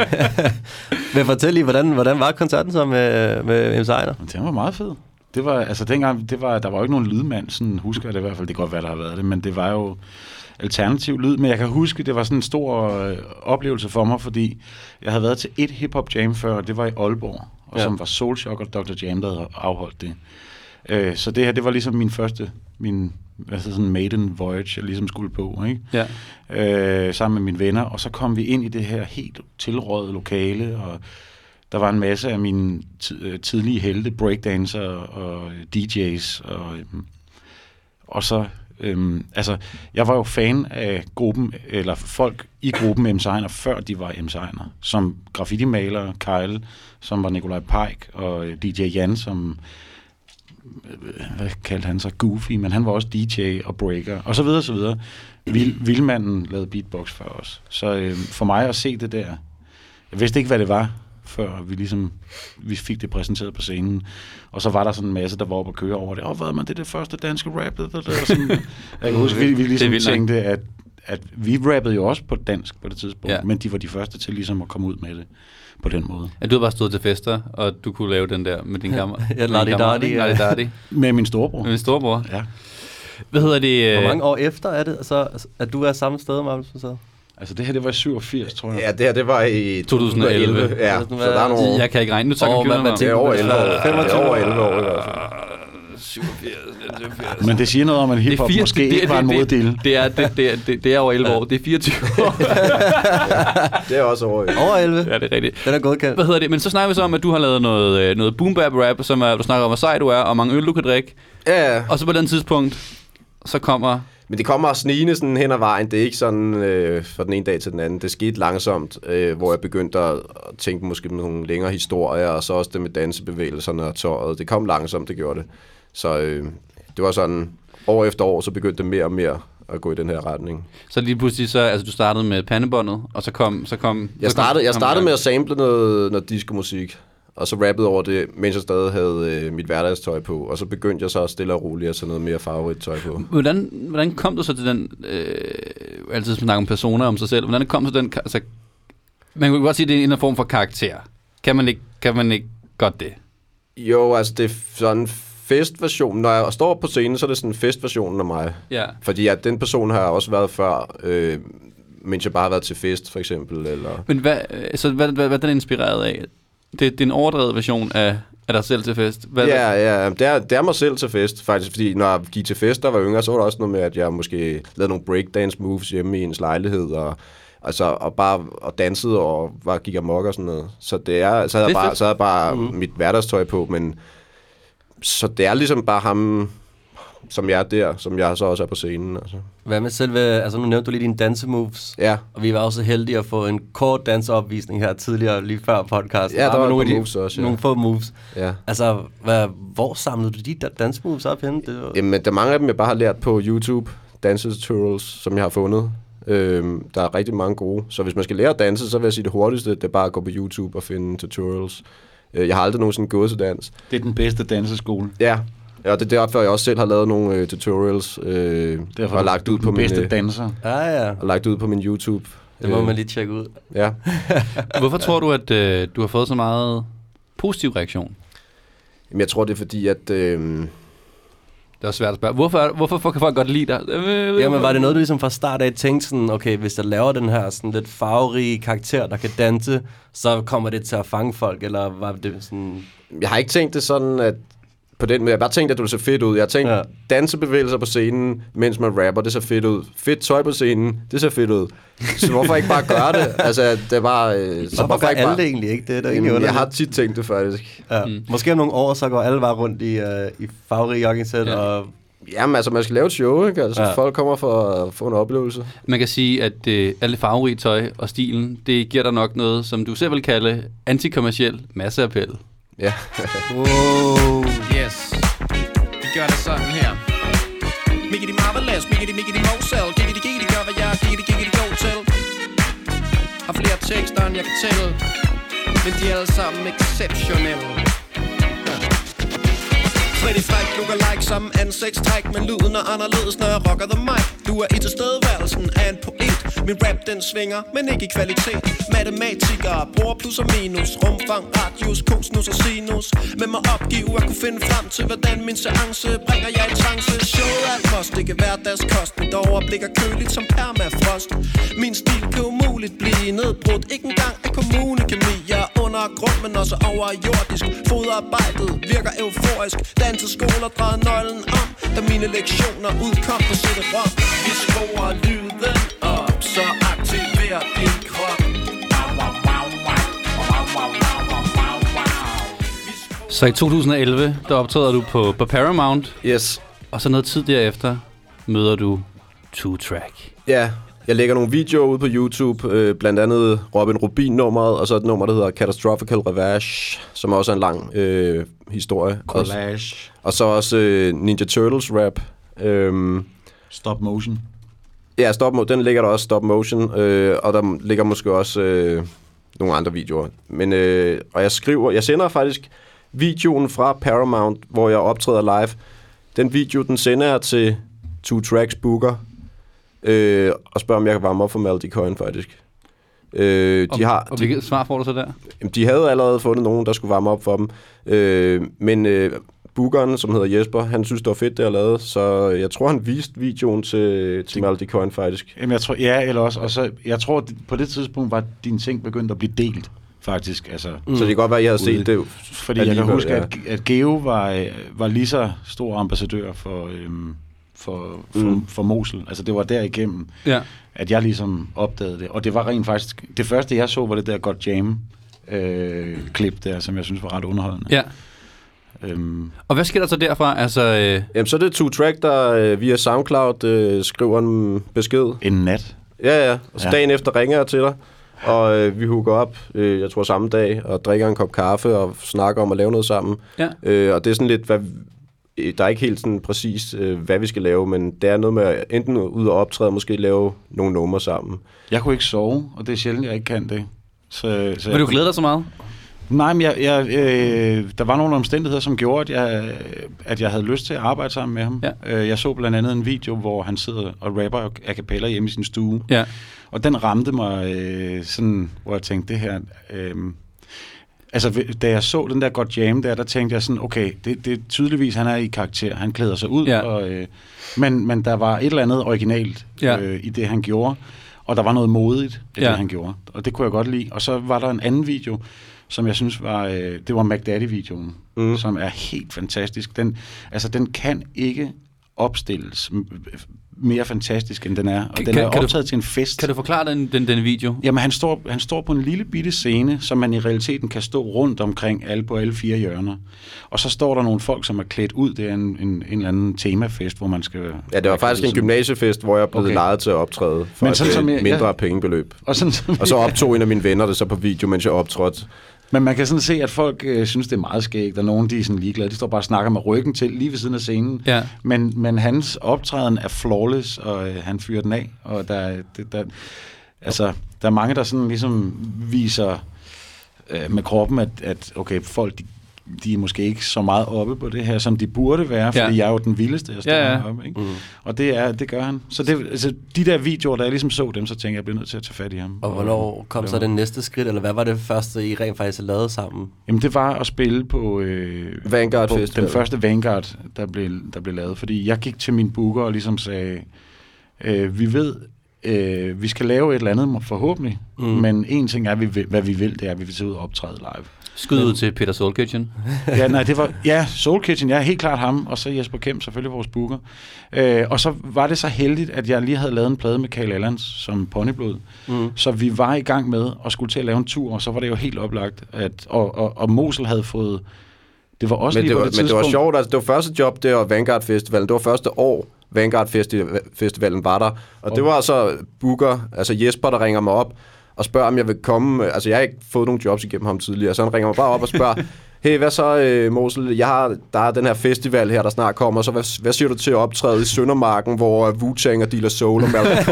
Men fortæl lige, hvordan, hvordan var koncerten så med, med MC Ejner? Den var meget fed. Det var, altså dengang, det var, der var jo ikke nogen lydmand, sådan husker jeg det i hvert fald. Det kan godt være, der har været det, men det var jo alternativ lyd. Men jeg kan huske, det var sådan en stor øh, oplevelse for mig, fordi jeg havde været til et hip-hop jam før, og det var i Aalborg, og Ja. som var Soulshock og Dr. Jam, der havde afholdt det. Øh, så det her, det var ligesom min første, min hedder sådan maiden voyage, jeg ligesom skulle på, ikke? Ja. øh, sammen med mine venner, og så kom vi ind i det her helt tilrådede lokale, og der var en masse af mine øh, tidlige helte, breakdancer og DJ's, og, øhm, og så, øhm, altså, jeg var jo fan af gruppen, eller folk i gruppen M. Seiner, før de var M. Seiner, som graffiti-maler, Kyle, som var Nikolaj Pike, og øh, DJ Jan, som øh, hvad kaldte han sig, Goofy, men han var også DJ og breaker, og så videre, så videre. Vil, Vildmanden lavede beatbox for os. Så øh, for mig at se det der, jeg vidste ikke, hvad det var, før vi ligesom vi fik det præsenteret på scenen. Og så var der sådan en masse, der var oppe og køre over det. Åh, hvad er man, det er det første danske rap. Det, det, det. Og Sådan, jeg kan huske, vi, vi ligesom tænkte, at, at vi rappede jo også på dansk på det tidspunkt, Ja. ja. men de var de første til ligesom at komme ud med det på den måde. At du havde bare stået til fester, og du kunne lave den der med din kammer. Ja, ladi-dadi, ja. Ladi-dadi. Med min storebror. Med min storebror. Ja. Hvad hedder det? Hvor øh, mange år efter er det, så, at du er samme sted, Magnus Museet? Altså det her, det var i 87, tror jeg. Ja, det her, det var i 2011. Ja, så der er nogle. Jeg kan ikke regne. Nu tager Åh, computeren. Det er over du, 11 år. det er Det er over 11 år i hvert fald. 87, 87. Men det siger noget om, at hiphop fire- måske ikke var en det, moddel. det, det, er, det, det, er, det, det er over 11 år. Det er 24 år. Det er også over 11 Over 11? ja, det er rigtigt. Den er godkendt. Hvad hedder det? Men så snakker vi så om, at du har lavet noget, øh, noget boom bap rap, som er, du snakker om, hvor sej du er, og mange øl du kan drikke. Ja, ja. Og så på den tidspunkt, så kommer... Men det kommer snigende sådan hen ad vejen. Det er ikke sådan øh, fra den ene dag til den anden. Det skete langsomt, øh, hvor jeg begyndte at, tænke måske med nogle længere historier, og så også det med dansebevægelserne og tøjet. Det kom langsomt, det gjorde det. Så øh, det var sådan, år efter år, så begyndte det mere og mere at gå i den her retning. Så lige pludselig så, altså du startede med pandebåndet, og så kom... Så kom Jeg så kom- startede, jeg startede med at sample noget, noget disco-musik, og så rappede over det, mens jeg stadig havde øh, mit hverdagstøj på. Og så begyndte jeg så stille og roligt at tage noget mere farverigt tøj på. Hvordan, hvordan kom du så til den... Øh, altid snakke om personer om sig selv. Hvordan kom du til den... Altså, man jo godt sige, at det er en form for karakter. Kan man ikke, kan man ikke godt det? Jo, altså det er sådan festversion. Når jeg står på scenen, så er det sådan en festversion af mig. Ja. Fordi at den person har jeg også været før, øh, mens jeg bare har været til fest, for eksempel. Eller... Men hvad, øh, så hvad, hvad, hvad er den inspireret af? Det, det er en overdrevet version af, af dig selv til fest. Hvad, Ja, ja, det er, det er mig selv til fest, faktisk. Fordi når jeg gik til fest, der var yngre, så var der også noget med, at jeg måske lavede nogle breakdance moves hjemme i ens lejlighed, og, altså, og bare og dansede og var, gik amok og sådan noget. Så det er, så havde Det er jeg bare, så havde jeg bare mm. mit hverdagstøj på, men så det er ligesom bare ham, som jeg er der, som jeg så også er på scenen. Altså. Hvad med selve, altså nu nævnte du lige dine dansemoves. Ja, Og vi var også så heldige at få en kort danseopvisning her tidligere, lige før podcast. Ja, der var et nogle moves også, ja. Nogle få moves. ja. Altså, hvad, hvor samlede du de der dansemoves op henne? Det var... Jamen, der er mange af dem, jeg bare har lært på YouTube. Dansetutorials, som jeg har fundet. Øhm, der er rigtig mange gode. Så hvis man skal lære at danse, så vil jeg sige det hurtigste, det er bare at gå på YouTube og finde tutorials. Øh, jeg har aldrig nogensinde gået til dans. Det er den bedste danseskole. Ja, ja det er derfor, jeg også selv har lavet nogle øh, tutorials. Øh, Derfor og lagt du ud på den min, bedste øh, danser. Ja, ja. og lagt ud på min YouTube. Det må Øh, man lige tjekke ud. Ja. Hvorfor tror du, at øh, du har fået så meget positiv reaktion? Jamen, jeg tror, det er fordi, at... Øh, Det er svært at spørge. Hvorfor, hvorfor kan folk godt lide dig? Jamen, var det noget, du ligesom fra start af tænkte sådan, okay, hvis jeg laver den her sådan lidt farverige karakter, der kan danse, så kommer det til at fange folk, eller var det sådan... jeg har ikke tænkt det sådan, at på den måde. Jeg bare tænkt, at du ser fedt ud. Jeg har tænkt, Ja. dansebevægelser på scenen, mens man rapper, det ser fedt ud. Fedt tøj på scenen, det ser fedt ud. Så hvorfor ikke bare gøre det? Altså, det bare... Øh, så Hvorfor gør ikke alle bare... det egentlig ikke? Det er da egentlig Jamen, jeg har tit tænkt det faktisk. Ja. Mm. Måske om nogle år, så går alle bare rundt i, uh, i farverige joggingsæt, Ja. og Jamen, altså, man skal lave et show, ikke? Altså, Ja. folk kommer for at få en oplevelse. Man kan sige, at øh, alle farverige tøj og stilen, det giver dig nok noget, som du selv vil kalde antikommerciel masseappel. Ja. wow. Giggity giggity gør hvad jeg er giggity giggity go til. Har flere tekster end jeg kan tælle, men de er alle sammen exceptionelle. Pretty Fræk look like samme ansigtstræk Men lyden er anderledes, når jeg rocker the mic. Du er i tilstedeværelsen af en poet. Min rap den svinger, men ikke i kvalitet. Matematikere bruger plus og minus. Rumfang, radius, cosinus og sinus. Men må opgive at kunne finde frem til Hvordan min seance bringer jeg i trance. Show er et must, ikke hverdagskost Mit overblik er køligt som permafrost. Min stil kan umuligt blive nedbrudt. Ikke engang af kommunekemi Jeg er under grund, men også over jordisk Fodarbejdet virker euforisk. Danseskoler drejede nøglen om Da mine lektioner udkom på CD-ROM Vi skruer lyden op, så aktiver din krop. Så i 2011, der optræder du på, på Paramount, Yes. og så noget tid derefter møder du Two Track. Ja, jeg lægger nogle videoer ud på YouTube, øh, blandt andet Robin Rubin-nummeret, og så et nummer, der hedder Catastrophical Revenge, som også er en lang øh, historie. Collage. og så også øh, Ninja Turtles rap. Øhm, Stop motion. ja, stop mo- den ligger der også stop motion, øh, og der ligger måske også øh, nogle andre videoer. Men, øh, og jeg skriver, jeg sender faktisk videoen fra Paramount, hvor jeg optræder live. Den video, den sender jeg til Two Tracks Booker, øh, og spørger, om jeg kan varme op for Maldi Coin, faktisk. Øh, de, Og, har, og de, hvilket svar får du så der? Jamen, de havde allerede fundet nogen, der skulle varme op for dem. Øh, men øh, bookeren, som hedder Jesper, han synes, det var fedt, det jeg lavede. Så jeg tror, han viste videoen til, til Maldi Coin, faktisk. Jamen, jeg tror, ja, eller også, og så, jeg tror, på det tidspunkt var dine ting begyndt at blive delt, faktisk. Altså, Mm. Så det kan godt være, at jeg havde Ude. set det. fordi jeg kan huske, ja. at, at Geo var, øh, var lige så stor ambassadør for, øhm, for, for, Mm. for Mosel. Altså, det var derigennem, Ja. at jeg ligesom opdagede det. Og det var rent faktisk, det første jeg så, var det der godt jam øh, klip der, som jeg synes var ret underholdende. ja. Øhm, Og hvad sker der så derfra? Altså, øh, Jamen, så er det Two Track, der øh, via SoundCloud øh, skriver en besked. en nat. Ja, ja. Og så Ja. dagen efter ringer jeg til dig. Og øh, vi hooker op, øh, jeg tror samme dag, og drikker en kop kaffe og snakker om at lave noget sammen. ja. Øh, og det er sådan lidt, hvad, der er ikke helt sådan præcis, øh, hvad vi skal lave, men det er noget med at enten ud og optræde, måske lave nogle numre sammen. Jeg kunne ikke sove, og det er sjældent, jeg ikke kan det. Så, så Vil du glæde dig så meget? Nej, men jeg, jeg, øh, der var nogle omstændigheder, som gjorde, at jeg, at jeg havde lyst til at arbejde sammen med ham. Ja. Øh, jeg så blandt andet en video, hvor han sidder og rapper a cappella hjemme i sin stue. Ja. Og den ramte mig øh, sådan, hvor jeg tænkte, det her... Øh, altså, da jeg så den der godt jam der, der tænkte jeg sådan, okay, det, det er tydeligvis, han er i karakter. Han klæder sig ud, Ja. og, øh, men, men der var et eller andet originalt Ja. øh, i det, han gjorde. Og der var noget modigt i Ja. det, han gjorde. Og det kunne jeg godt lide. Og så var der en anden video, som jeg synes var, øh, det var McDaddy-videoen, Mm. som er helt fantastisk. Den, altså, den kan ikke opstilles mere fantastisk, end den er. Og Kan- den er kan du- optaget til en fest. Kan du forklare den, den, den video? Jamen, han står, han står på en lille bitte scene, som man i realiteten kan stå rundt omkring alle på alle fire hjørner. Og så står der nogle folk, som er klædt ud. Det er en, en, en eller anden temafest, hvor man skal... Ja, det var faktisk en gymnasiefest, hvor jeg blev okay. Lejet til at optræde for Men et sådan øh, som jeg- mindre jeg- pengebeløb. Og, sådan, som, Og så optog en af mine venner det så på video, mens jeg optrådte. Men man kan sådan se, at folk øh, synes, det er meget skægt, og nogen de er sådan ligeglade. De står bare og snakker med ryggen til, lige ved siden af scenen. Ja. Men, men hans optræden er flawless, og øh, han fyrer den af. Og der, er- det, der, altså, der er mange, der sådan ligesom viser øh, med kroppen, at, at okay, folk de, de er måske ikke så meget oppe på det her, som de burde være, fordi Ja. jeg er jo den vildeste, jeg står Ja, ja, heroppe. Ikke? Mm. Og det, er, det gør han. Så det, altså, de der videoer, da jeg ligesom så dem, så tænkte jeg, jeg bliver nødt til at tage fat i ham. Og hvornår kom så den næste skridt, eller hvad var det første, I rent faktisk lavede sammen? Jamen, det var at spille på, øh, Vanguard på Festival. den første Vanguard, der blev, der blev lavet. Fordi jeg gik til min booker og ligesom sagde, øh, vi ved, øh, vi skal lave et eller andet forhåbentlig, mm. men en ting er, vi hvad vi vil, det er, at vi vil tage ud og optræde live. Skud ud til Peter Soul Kitchen. ja, nej, det var, ja, Soul Kitchen, ja, helt klart ham, og så Jesper Kemp, selvfølgelig vores booker. Øh, og så var det så heldigt, at jeg lige havde lavet en plade med Carl Allans som ponyblod. Mm. Så vi var i gang med at skulle til at lave en tur, og så var det jo helt oplagt, at, og, og, og Mosel havde fået, det var også Men lige det, på var, det men det var tidspunkt- sjovt, altså det var første job, det var Vanguard Festivalen. Det var første år, Vanguard Festi- Festivalen var der. Og det var så Booker, altså Jesper, der ringer mig op og spørger, om jeg vil komme. Altså jeg har ikke fået nogen jobs igennem ham tidligere, så han ringer mig bare op og spørger, hey, hvad så, øh, Mosel? Jeg har, der er den her festival her, der snart kommer, så hvad, hvad siger du til at optræde i Søndermarken, hvor Wu-Tang og Dealer Soul og Malcolm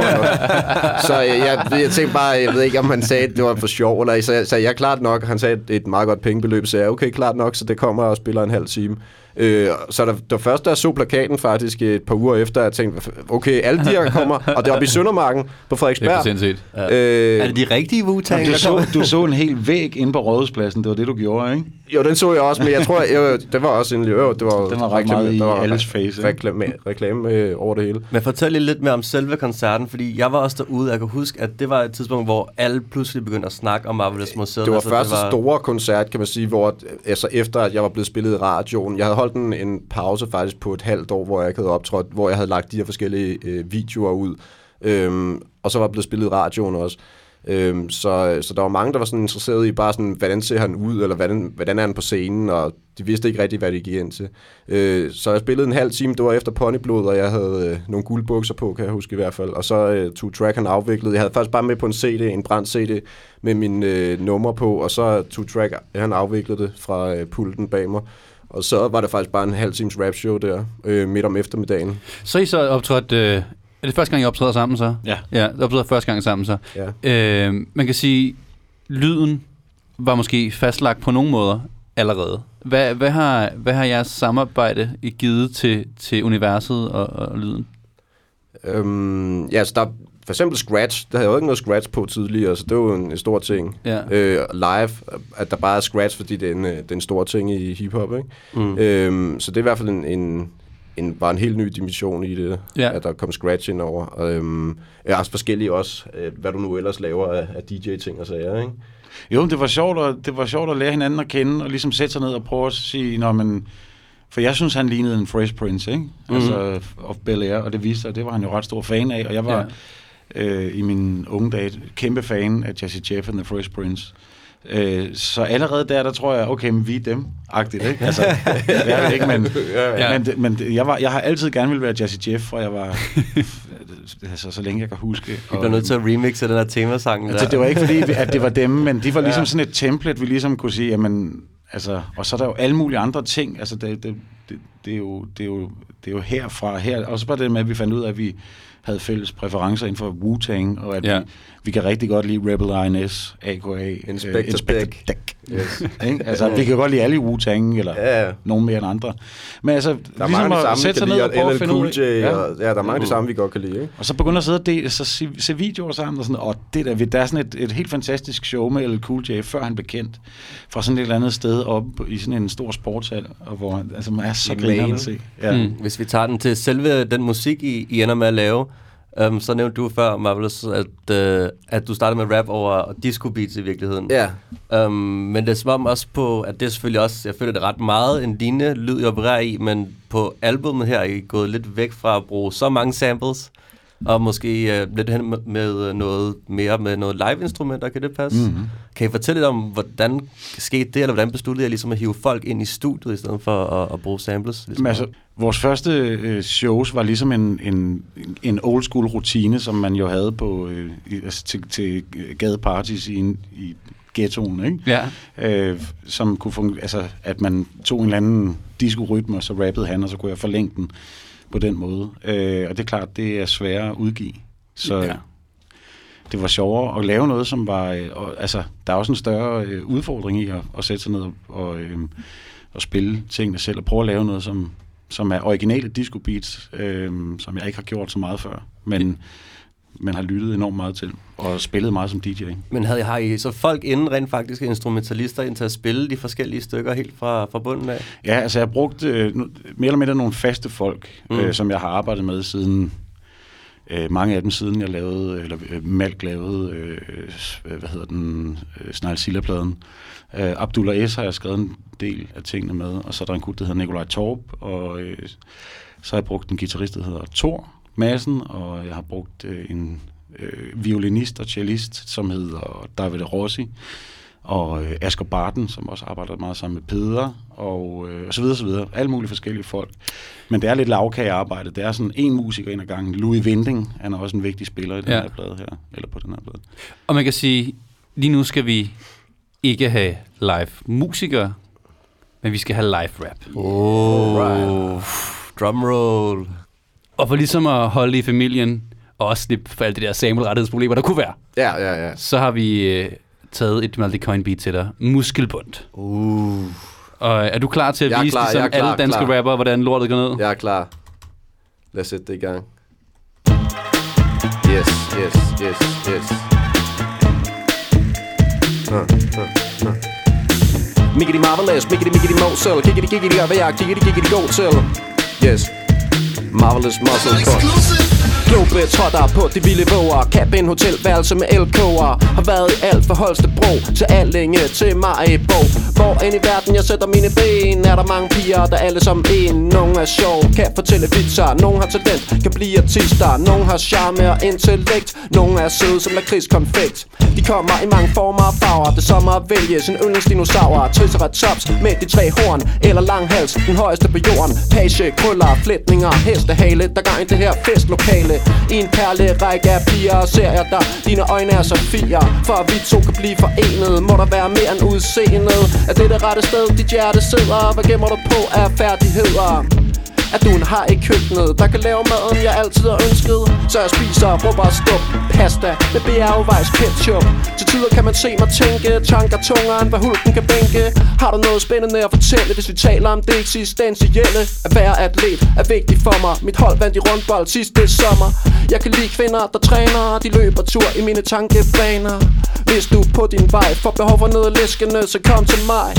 Så øh, jeg, jeg tænkte bare, jeg ved ikke, om han sagde, at det var for sjov, eller så, så jeg klart nok, han sagde et meget godt pengebeløb, så jeg okay, klart nok, så det kommer og spiller en halv time. Øh, så der, der først, da jeg så plakaten faktisk et par uger efter, jeg tænkte, okay, alle de her kommer, og det er oppe i Søndermarken på Det er Frederiksberg. for sindssygt. Øh, Er det de rigtige Wu-Tang, Jamen, du, der så, du så en hel væg inde på Rådhuspladsen, det var det, du gjorde, ikke? jo, den, det så jeg også, men jeg tror, jeg, det var også en... Jo, det var, Den var ret meget i der var alles face? Reklame, reklame øh, over det hele. Men fortæl lige lidt mere om selve koncerten, fordi jeg var også derude, jeg kan huske, at det var et tidspunkt, hvor alle pludselig begyndte at snakke om Marvelous Museet. Det var Altså, første store koncert, kan man sige, hvor altså efter at jeg var blevet spillet i radioen. Jeg havde holdt en, en pause faktisk på et halvt år, hvor jeg ikke havde optrådt, hvor jeg havde lagt de her forskellige øh, videoer ud. Øhm, og så var jeg blevet spillet i radioen også. Øhm, så, så der var mange, der var sådan interesseret i bare sådan, hvordan ser han ud, eller hvordan, hvordan er han på scenen, og de vidste ikke rigtig, hvad de gik ind til. Øh, så jeg spillede en halv time, det var efter Ponyblod, og jeg havde øh, nogle guldbukser på, kan jeg huske i hvert fald. Og så øh, tog track han afviklet. Jeg havde faktisk bare med på en CD, en brændt CD, med mine øh, numre på, og så tog track han afviklede det fra øh, pulten bag mig. Og så var det faktisk bare en halv times rap show der, øh, midt om eftermiddagen. Så I så optrådt... Øh, er det første gang, I optræder sammen så? Ja. Ja, optræder første gang sammen så. Ja. Øh, man kan sige, lyden var måske fastlagt på nogle måder allerede. Hvad, hvad, har, hvad har jeres samarbejde I givet til, til universet og, og lyden? Øhm, ja, så der for eksempel Scratch, der havde jo ikke noget Scratch på tidligere, så det var en, en stor ting. Ja. Øh, live, at der bare er Scratch, fordi det er en, øh, det er en stor ting i hiphop, ikke? Mm. Øhm, så det er i hvert fald en, en, en, var en helt ny dimension i det, Ja. at der kom Scratch ind over. Og, øhm, ja, også forskellige også, øh, hvad du nu ellers laver af, af DJ-ting og sager, ikke? Jo, det var, sjovt at, det var sjovt at lære hinanden at kende, og ligesom sætte sig ned og prøve at sige, når man... For jeg synes, han lignede en Fresh Prince, ikke? Mm. Altså, of Bel Air, og det viste sig, at det var han jo ret stor fan af, og jeg var ja. Øh, i min unge dage kæmpe fan af Jesse Jeff and the Fresh Prince. Øh, så allerede der, der tror jeg, okay, men vi er dem, agtigt, ikke? Altså, jeg er det ikke, men, Ja. ja. men, det- men det- jeg, var, jeg har altid gerne vil være Jesse Jeff, fra jeg var, altså, så længe jeg kan huske. Vi bliver nødt til at remixe den her temasang. Altså, der. det var ikke fordi, at det var dem, men de var ligesom sådan et template, vi ligesom kunne sige, jamen, altså, og så er der jo alle mulige andre ting, altså, det, det, det, det, er, jo, det, er, jo, det er jo herfra, her, og så bare det med, at vi fandt ud af, at vi havde fælles præferencer inden for Wu-Tang, og at Ja. ja. vi, vi kan rigtig godt lide Rebel INS, AKA, Inspector Deck. Deck. Yes. Altså, vi kan godt lide alle i Wu-Tang, eller Ja, ja. nogen mere end andre. Men altså, Der er mange de samme, vi sætte sig ned og prøve at finde ud Cool af... J, og, ja, der er mange af de samme, vi godt kan lide, ikke? Og så begynder at sidde og de, så se, se videoer sammen, og sådan, og det der, der er sådan et, et helt fantastisk show med LL Cool J, før han blev kendt, fra sådan et eller andet sted op i sådan en stor sportshal, og hvor altså, man er så Maine. at se. Ja. Mm. Hvis vi tager den til selve den musik, I, I ender med at lave, um, så nævnte du før, Marvelous, at, uh, at du startede med rap over disco beats i virkeligheden. Ja, Um, men det er som om også på, at det er selvfølgelig også, jeg føler det ret meget en lignende lyd, I opererer i, men på albumet her er I gået lidt væk fra at bruge så mange samples, og måske uh, lidt hen med, noget mere med noget live-instrumenter, kan det passe? Mhm. Mm-hmm. Kan I fortælle lidt om, hvordan skete det, eller hvordan besluttede jeg ligesom at hive folk ind i studiet, i stedet for at, at bruge samples? Ligesom? Men altså, vores første øh, shows var ligesom en, en, en old school rutine, som man jo havde på, øh, i, altså til, til gadeparties i, i ghettoen, ikke? Ja. øh, som kunne fungere, altså at man tog en eller anden disco-rytme, og så rappede han, og så kunne jeg forlænge den på den måde. Øh, og det er klart, det er sværere at udgive. Så Ja. ja. det var sjovere at lave noget, som var... Øh, og, altså, der er også en større øh, udfordring i at, at sætte sig ned og, og, øh, og spille tingene selv, og prøve at lave noget, som, som er originale disco beats, øh, som jeg ikke har gjort så meget før, men, men har lyttet enormt meget til, og spillet meget som DJ. Men havde, har I så folk inden rent faktisk instrumentalister ind til at spille de forskellige stykker helt fra, fra bunden af? Ja, altså jeg har brugt øh, mere eller mindre nogle faste folk, Mm. øh, som jeg har arbejdet med siden, øh, mange af dem siden jeg lavede, eller øh, Malk lavede, øh, hvad hedder den, øh, Snegl Øh, Abdullah S. har jeg skrevet en del af tingene med, og så er der en gut, der hedder Nikolaj Torp, og øh, så har jeg brugt en guitarist, der hedder Thor Madsen, og jeg har brugt øh, en øh, violinist og cellist, som hedder David Rossi, og øh, Asger Barton, som også arbejder meget sammen med Peder, og, øh, og så videre, så videre. Alle mulige forskellige folk. Men det er lidt lavkagearbejde. Det er sådan en musiker ind ad gangen. Louis Vinding, han er også en vigtig spiller i den Ja. her plade her, eller på den her plade. Og man kan sige, lige nu skal vi ikke have live musikere, men vi skal have live rap. Oh, drumroll. Og for ligesom at holde i familien, og også slippe for alle de der samlerettighedsproblemer, der kunne være, ja, ja, ja. så har vi øh, taget et Maldecoin beat til dig. Muskelbund. Uh. Og er du klar til at Jeg er vise, klar, ligesom jeg er klar, alle danske klar. rapper, hvordan lortet går ned? Jeg er klar. Lad os sætte det i gang. Yes, yes, yes, yes. Uh, uh, uh. Miggity marvelous, miggity miggity mosel Kiggity giggity gør hvad jeg giggity giggity go til Yes Marvelous muscle cut Globe trotter på de vilde våger. Cabin hotel hotelværelse med elkoger Har været i alt fra Holstebro Til Allinge til Maribo. Hvor end i verden jeg sætter mine ben Er der mange piger der alle som en. Nogle er sjov, kan fortælle vitser. Nogle har talent, kan blive artister. Nogle har charme og intellekt. Nogle er søde som lakridskonfekt. De kommer i mange former og farver. Det som sommer at vælge sin yndlingsdinosaur. Triceratops med de tre horn Eller lang hals, den højeste på jorden. Page, krøller, flætninger, hestehale. Der gang i det her festlokale en perle række af piger ser jeg dig Dine øjne er så fire For at vi to kan blive forenet Må der være mere end udseendet. Er det det rette sted, dit hjerte sidder. Hvad gemmer du på af færdigheder? At du har i køkkenet Der kan lave maden jeg altid har ønsket. Så jeg spiser råber stup Pasta med bjergvejs ketchup. Til tider kan man se mig tænke Tanker tungere end hvad hulken kan bænke. Har du noget spændende at fortælle Hvis vi taler om det eksistentielle? At være atlet er vigtigt for mig. Mit hold vandt i rundbold sidste sommer. Jeg kan lide kvinder der træner De løber tur i mine tankebaner. Hvis du på din vej får behov for noget læskende Så kom til mig.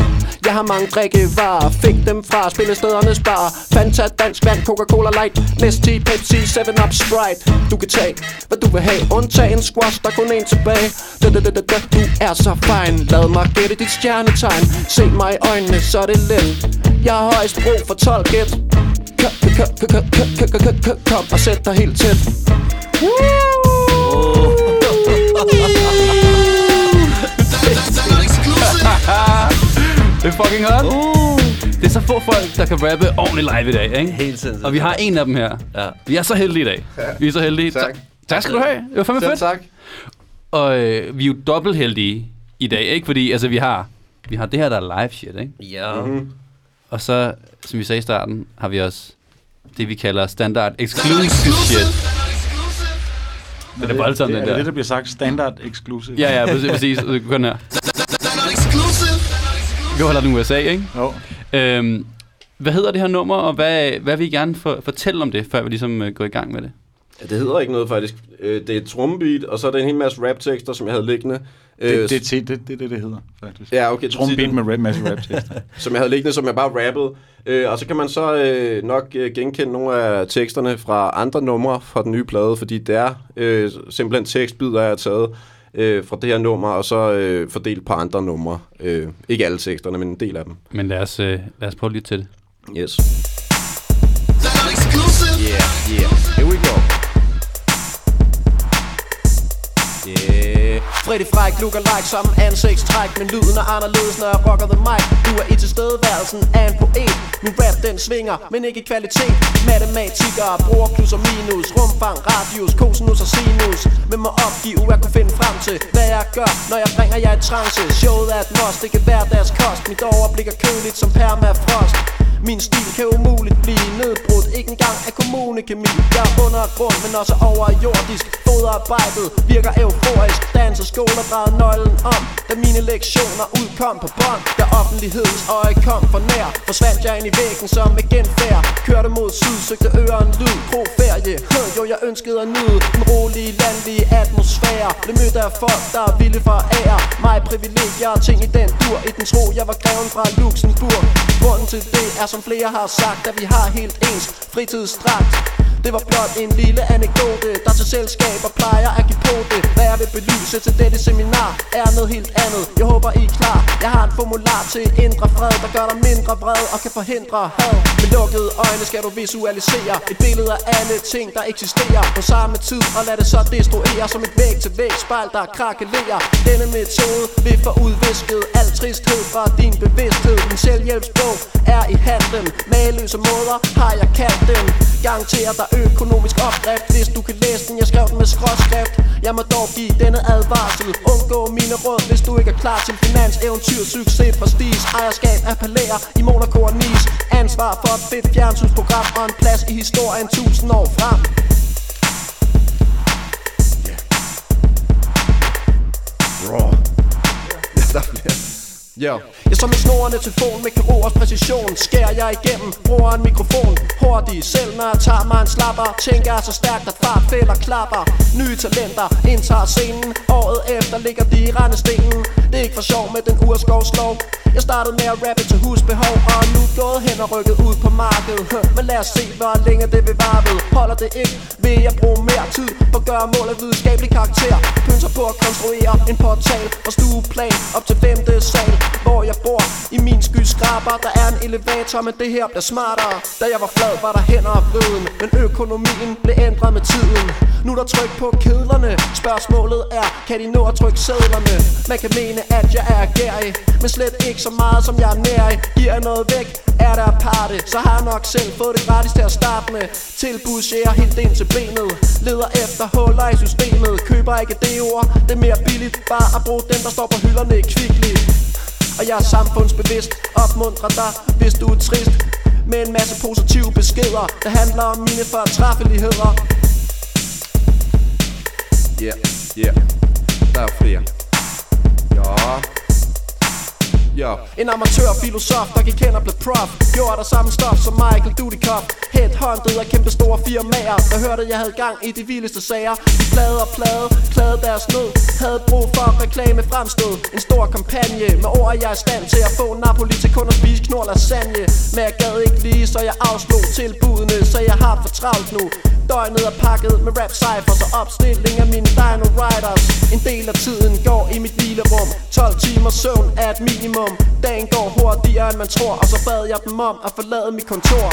Jeg har mange drikkevarer. Fik dem fra spillestedernes bar. Fantastisk dansk vand, Coca-Cola Light Næst 10, Pepsi, 7-Up, Sprite Du kan tage, hvad du vil have Undtag en squash, der er kun en tilbage da, da, da, da, da. Du er så fejn Lad mig gætte dit stjernetegn Se mig i øjnene, så er det let Jeg har højst brug for 12 gæt Kom og sæt dig helt tæt Det er fucking hot. Det er så få folk, der kan rappe ordentligt live i dag, ikke? Helt sindssygt. Og vi har en af dem her. Ja. Vi er så heldige i dag. Vi er så heldige. Tak. Tak skal du have. Det var fandme Selv fedt. tak. Og øh, vi er jo dobbelt heldige i dag, ikke? Fordi altså, vi har, vi har det her, der er live shit, ikke? Ja. Mhm. Og så, som vi sagde i starten, har vi også det, vi kalder standard exclusive shit. Den er voldsom, det, den er det der. det, der bliver sagt standard exclusive? Ja, ja, præcis. præcis. Kun her. Vi holder den USA, ikke? Jo. Øhm, hvad hedder det her nummer, og hvad, hvad vil I gerne for, fortælle om det, før vi ligesom øh, går i gang med det? Ja, det hedder ikke noget faktisk. Øh, Det er et trombeat, og så er der en hel masse rap-tekster, som jeg havde liggende. Øh, Det, det, det, det, det er det, det hedder, faktisk. Ja, okay. Trumbeat med rap, masse rap tekster. som jeg havde liggende, som jeg bare rappede. Øh, og så kan man så øh, nok øh, genkende nogle af teksterne fra andre numre fra den nye plade, fordi det er øh, simpelthen tekstbider, jeg har taget øh, fra det her nummer, og så øh, fordelt på andre numre. Øh, ikke alle teksterne, men en del af dem. Men lad os, øh, lad os prøve lidt til det. Yes. Yeah, yeah. Here we go. Freddy Fræk look like som ansigtstræk Men lyden er anderledes, når jeg rocker the mic. Du er i tilstedeværelsen af en poet. Min rap den svinger, men ikke i kvalitet. Matematikere bruger plus og minus. Rumfang, radius, cosinus og sinus. Men må opgive at kunne finde frem til Hvad jeg gør, når jeg bringer jer i trance. Showet er et must, det kan være deres kost. Mit overblik er køligt som permafrost min stil kan umuligt blive nedbrudt. Ikke engang af kommunekemi Jeg er under grund, men også overjordisk. Fodarbejdet virker euforisk. Danser skoler drejede nøglen om Da mine lektioner udkom på bånd Da offentlighedens øje kom for nær Forsvandt jeg ind i væggen som med genfærd Kørte mod syd, søgte øren lyd Kroferie, Hm, jo jeg ønskede at nyde Den rolige, landlige atmosfære Blev mødt af folk, der er vilde for ære Mig privilegier og ting i den dur I den tro, jeg var greven fra Luxembourg. Grunden til det er som flere har sagt At vi har helt ens fritidsdragt. Det var blot en lille anekdote Der til selskaber plejer at give på det. Hvad jeg vil belyse til dette seminar Er noget helt andet. Jeg håber I er klar. Jeg har en formular til indre fred Der gør dig mindre vred og kan forhindre had. Med lukkede øjne skal du visualisere Et billede af alle ting der eksisterer. På samme tid og lad det så destruere Som et væg til væg spejl der krakelerer. Denne metode vil få udvisket Al tristhed fra din bevidsthed. Min selvhjælpsbog er i handen. Maløse måder har jeg kaldt dem. Garanterer dig økonomisk opdrift. Hvis du kan læse den, jeg skrev den med skråskrift. Jeg må dog give denne advarsel. Undgå mine råd, hvis du ikke er klar til finans Eventyr, succes, prestige Ejerskab af i Monaco og Nice Ansvar for et fedt fjernsynsprogram Og en plads i historien tusind år frem Raw. yeah. der bliver... Ja. Jeg som en snorende telefon med kirurgers præcision. Skærer jeg igennem, bruger en mikrofon. Hurtig, selv når jeg tager mig en slapper. Tænker jeg så stærkt, at fart fælder klapper. Nye talenter indtager scenen. Året efter ligger de i rendestenen Det er ikke for sjov med den urskovslov Jeg startede med at rappe til husbehov Og er nu gået hen og rykket ud på markedet. Men lad os se, hvor længe det vil vare ved. Holder det ikke, vil jeg bruge mere tid På at gøre mål af videnskabelig karakter. Pynser på at konstruere en portal Og stueplan op til femte sal. Hvor jeg bor. I min skyskraber Der er en elevator, men det her bliver smartere. Da jeg var flad, var der hænder og vriden Men økonomien blev ændret med tiden. Nu er der tryk på kedlerne. Spørgsmålet er, kan de nå at trykke sædlerne? Man kan mene, at jeg er gærig Men slet ikke så meget, som jeg er nærig. I Giver jeg noget væk, er der aparte Så har jeg nok selv fået det gratis til at starte med. Tilbud share helt ind til benet. Leder efter huller i systemet. Køber ikke det ord, det er mere billigt Bare at bruge dem, der står på hylderne i kvickly og jeg er samfundsbevidst. Opmuntrer dig, hvis du er trist. Med en masse positive beskeder Der handler om mine fortræffeligheder. Ja, yeah, ja. Yeah. Der er flere. Ja. Ja. En amatørfilosof, der gik hen og blev prof. Gjorde der samme stof som Michael Dudikoff. Headhunted af kæmpe store firmaer. Der hørte, jeg havde gang i de vildeste sager. De plade og plade, klade deres nød. Havde brug for reklame fremstød. En stor kampagne med ord, jeg er i stand til at få Napoli til kun at spise knor lasagne. Men jeg gad ikke lige, så jeg afslog tilbudene Så jeg har for travlt nu. Døgnet er pakket med rap cypher Så opstilling af mine Dino Riders. En del af tiden går i mit hvilerum. 12 timer søvn er et minimum. Dagen går hurtigere end man tror Og så bad jeg dem om at forlade mit kontor.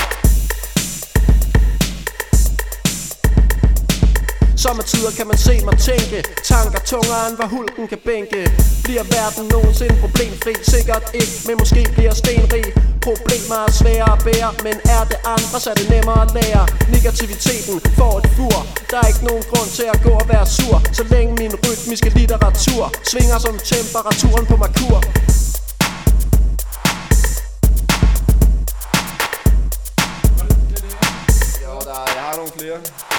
Sommertider kan man se mig tænke. Tanker tungere end hvad hulken kan bænke. Bliver verden nogensinde problemfri? Sikkert ikke, men måske bliver stenrig. Problemer er svære at bære Men er det andre, så er det nemmere at lære. Negativiteten får et fur. Der er ikke nogen grund til at gå og være sur. Så længe min rytmiske litteratur Svinger som temperaturen på Merkur. Flere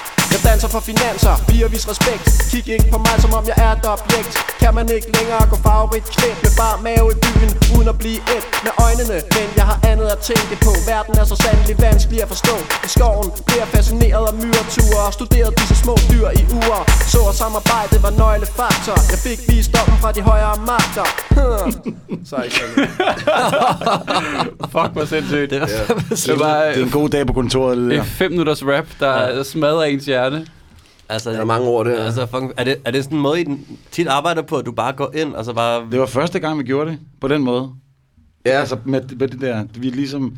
danser for finanser, piger vis respekt. Kig ikke på mig som om jeg er et objekt. Kan man ikke længere gå favorit klædt Med bare mave i byen, uden at blive et Med øjnene, men jeg har andet at tænke på. Verden er så sandelig vanskelig at forstå. I skoven bliver jeg fascineret af myreture Og studerede disse små dyr i uger. Så at samarbejde var nøglefaktor. Jeg fik visdommen fra de højere magter. Så er ikke Fuck, hvor sindssygt. Det, Ja. det var Det er en god dag på kontoret, det fem minutters rap, der ja. smadrer ens hjerte. Altså, Der er mange ord, det her. Altså, fucking, er, det, er det sådan en måde, I den- tit arbejder på, at du bare går ind, og så bare... Det var første gang, vi gjorde det på den måde. Ja, Altså med, med det der, vi ligesom...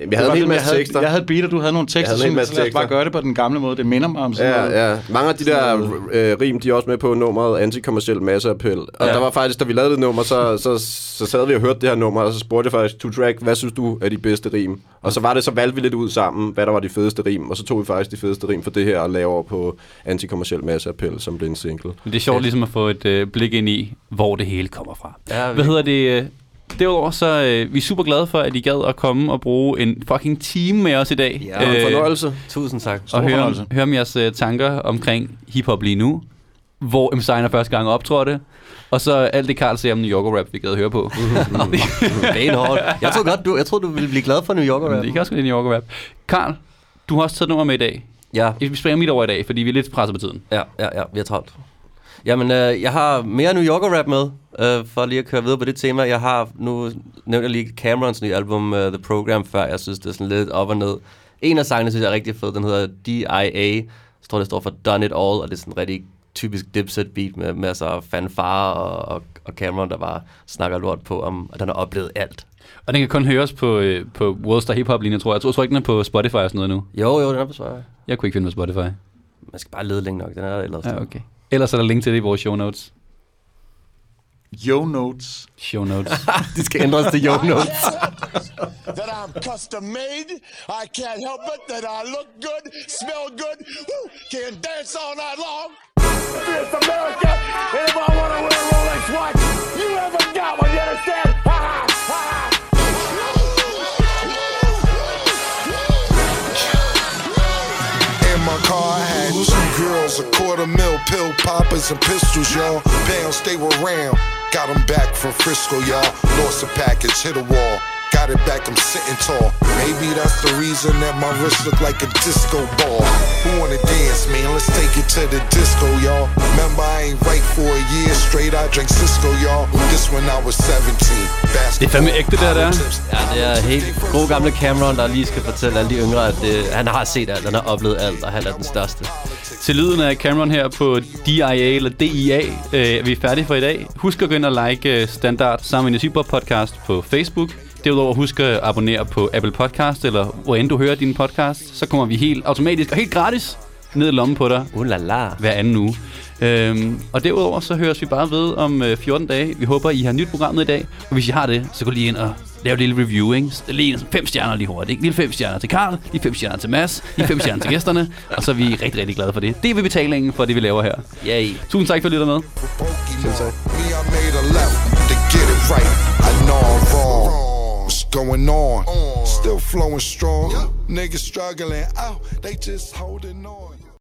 Jamen, jeg havde en hel masse havde, tekster. Jeg havde beat, og du havde nogle tekster, havde en masse så lad os bare tekster. gøre det på den gamle måde. Det minder mig om sådan noget. Ja, ja. Mange af de der øh, rim, de er også med på nummeret Antikommerciel Masseappel. Og ja. der var faktisk, da vi lavede det nummer, så, så, så sad vi og hørte det her nummer, og så spurgte jeg faktisk, to track, hvad synes du er de bedste rim? Og så var det, så valgte vi lidt ud sammen, hvad der var de fedeste rim, og så tog vi faktisk de fedeste rim for det her og lavede over på Antikommerciel Masseappel, som blev en single. Men det er sjovt ligesom at få et øh, blik ind i, hvor det hele kommer fra. Ja, Hvad hedder det? Øh, Derudover så øh, vi er super glade for, at I gad at komme og bruge en fucking time med os i dag. Ja, En fornøjelse. Tusind tak. og høre, høre om jeres øh, tanker omkring hiphop lige nu. Hvor M. Steiner første gang optrådte. Og så alt det Karl siger om New Yorker rap, vi gad høre på. Benhårdt. Jeg tror godt, du, jeg tror, du ville blive glad for New Yorker rap. det kan også være New Yorker rap. Karl, du har også taget nummer med i dag. Ja, Vi springer midt over i dag, fordi vi er lidt presset på tiden. ja, ja, ja, vi har travlt. Jamen, øh, jeg har mere New Yorker rap med, øh, for lige at køre videre på det tema. Jeg har, nu nævnte jeg lige Camerons nye album, uh, The Program, før. Jeg synes, det er sådan lidt op og ned. En af sangene synes jeg er rigtig fed. Den hedder DIA. Jeg tror, det står for Done It All, og det er sådan en rigtig typisk dipset beat med masser af fanfare og, og, og Cameron, der bare snakker lort på, om at han har oplevet alt. Og den kan kun høres på, øh, på Worldstar Hip Hop linje, tror jeg. Jeg tror, jeg tror ikke, den er på Spotify og sådan noget nu. Jo, jo, den er på Spotify. Jeg kunne ikke finde på Spotify. Man skal bare lede længe nok. Den er der ellers. Ja, okay. Ellers er der link til det i vores show notes. Yo Notes. Show notes. De skal ændres til Yo Notes. that I'm custom made. I can't help it that I look good, smell good, woo, can dance all night long. It's America, and if I want to wear a Rolex watch, you haven't got one, you understand? Ha ha, ha ha. In my car, I had two girls, a quarter mil, pill poppers, and pistols, y'all. Pounds, they were round. Got him back from Frisco, y'all. Lost a package, hit a wall. Got it back, I'm sitting tall. Maybe that's the reason that my wrist look like a disco ball. Who wanna dance, man? Let's take it to the disco, y'all. Remember, I ain't right for a year straight. I drank Cisco, y'all. This when I was 17. Det er fandme ægte, der, der. Ja, det er helt god gamle Cameron, der lige skal fortælle alle de yngre, at det, han har set alt, han har oplevet alt, og han er den største. Til lyden af Cameron her på DIA eller DIA. Øh, vi er færdige for i dag. Husk at gå ind og like øh, Standard sammen med Super podcast på Facebook. Derudover husk at abonnere på Apple Podcast, eller hvor end du hører din podcast. Så kommer vi helt automatisk og helt gratis ned i lommen på dig Uh la la. hver anden uge. Øhm, og derudover så høres vi bare ved om øh, 14 dage. Vi håber, I har nyt programmet i dag. Og hvis I har det, så gå lige ind og lave et lille review, ikke? Lige en fem stjerner lige hurtigt, ikke? Lige fem stjerner til Karl, lige fem stjerner til Mads, lige fem stjerner til gæsterne. Og så er vi rigtig, rigtig glade for det. Det er betalingen for det, vi laver her. Yay. Tusind tak for at I lytter med. Me, I going on? Still flowing strong. Niggas struggling out, they just holding on.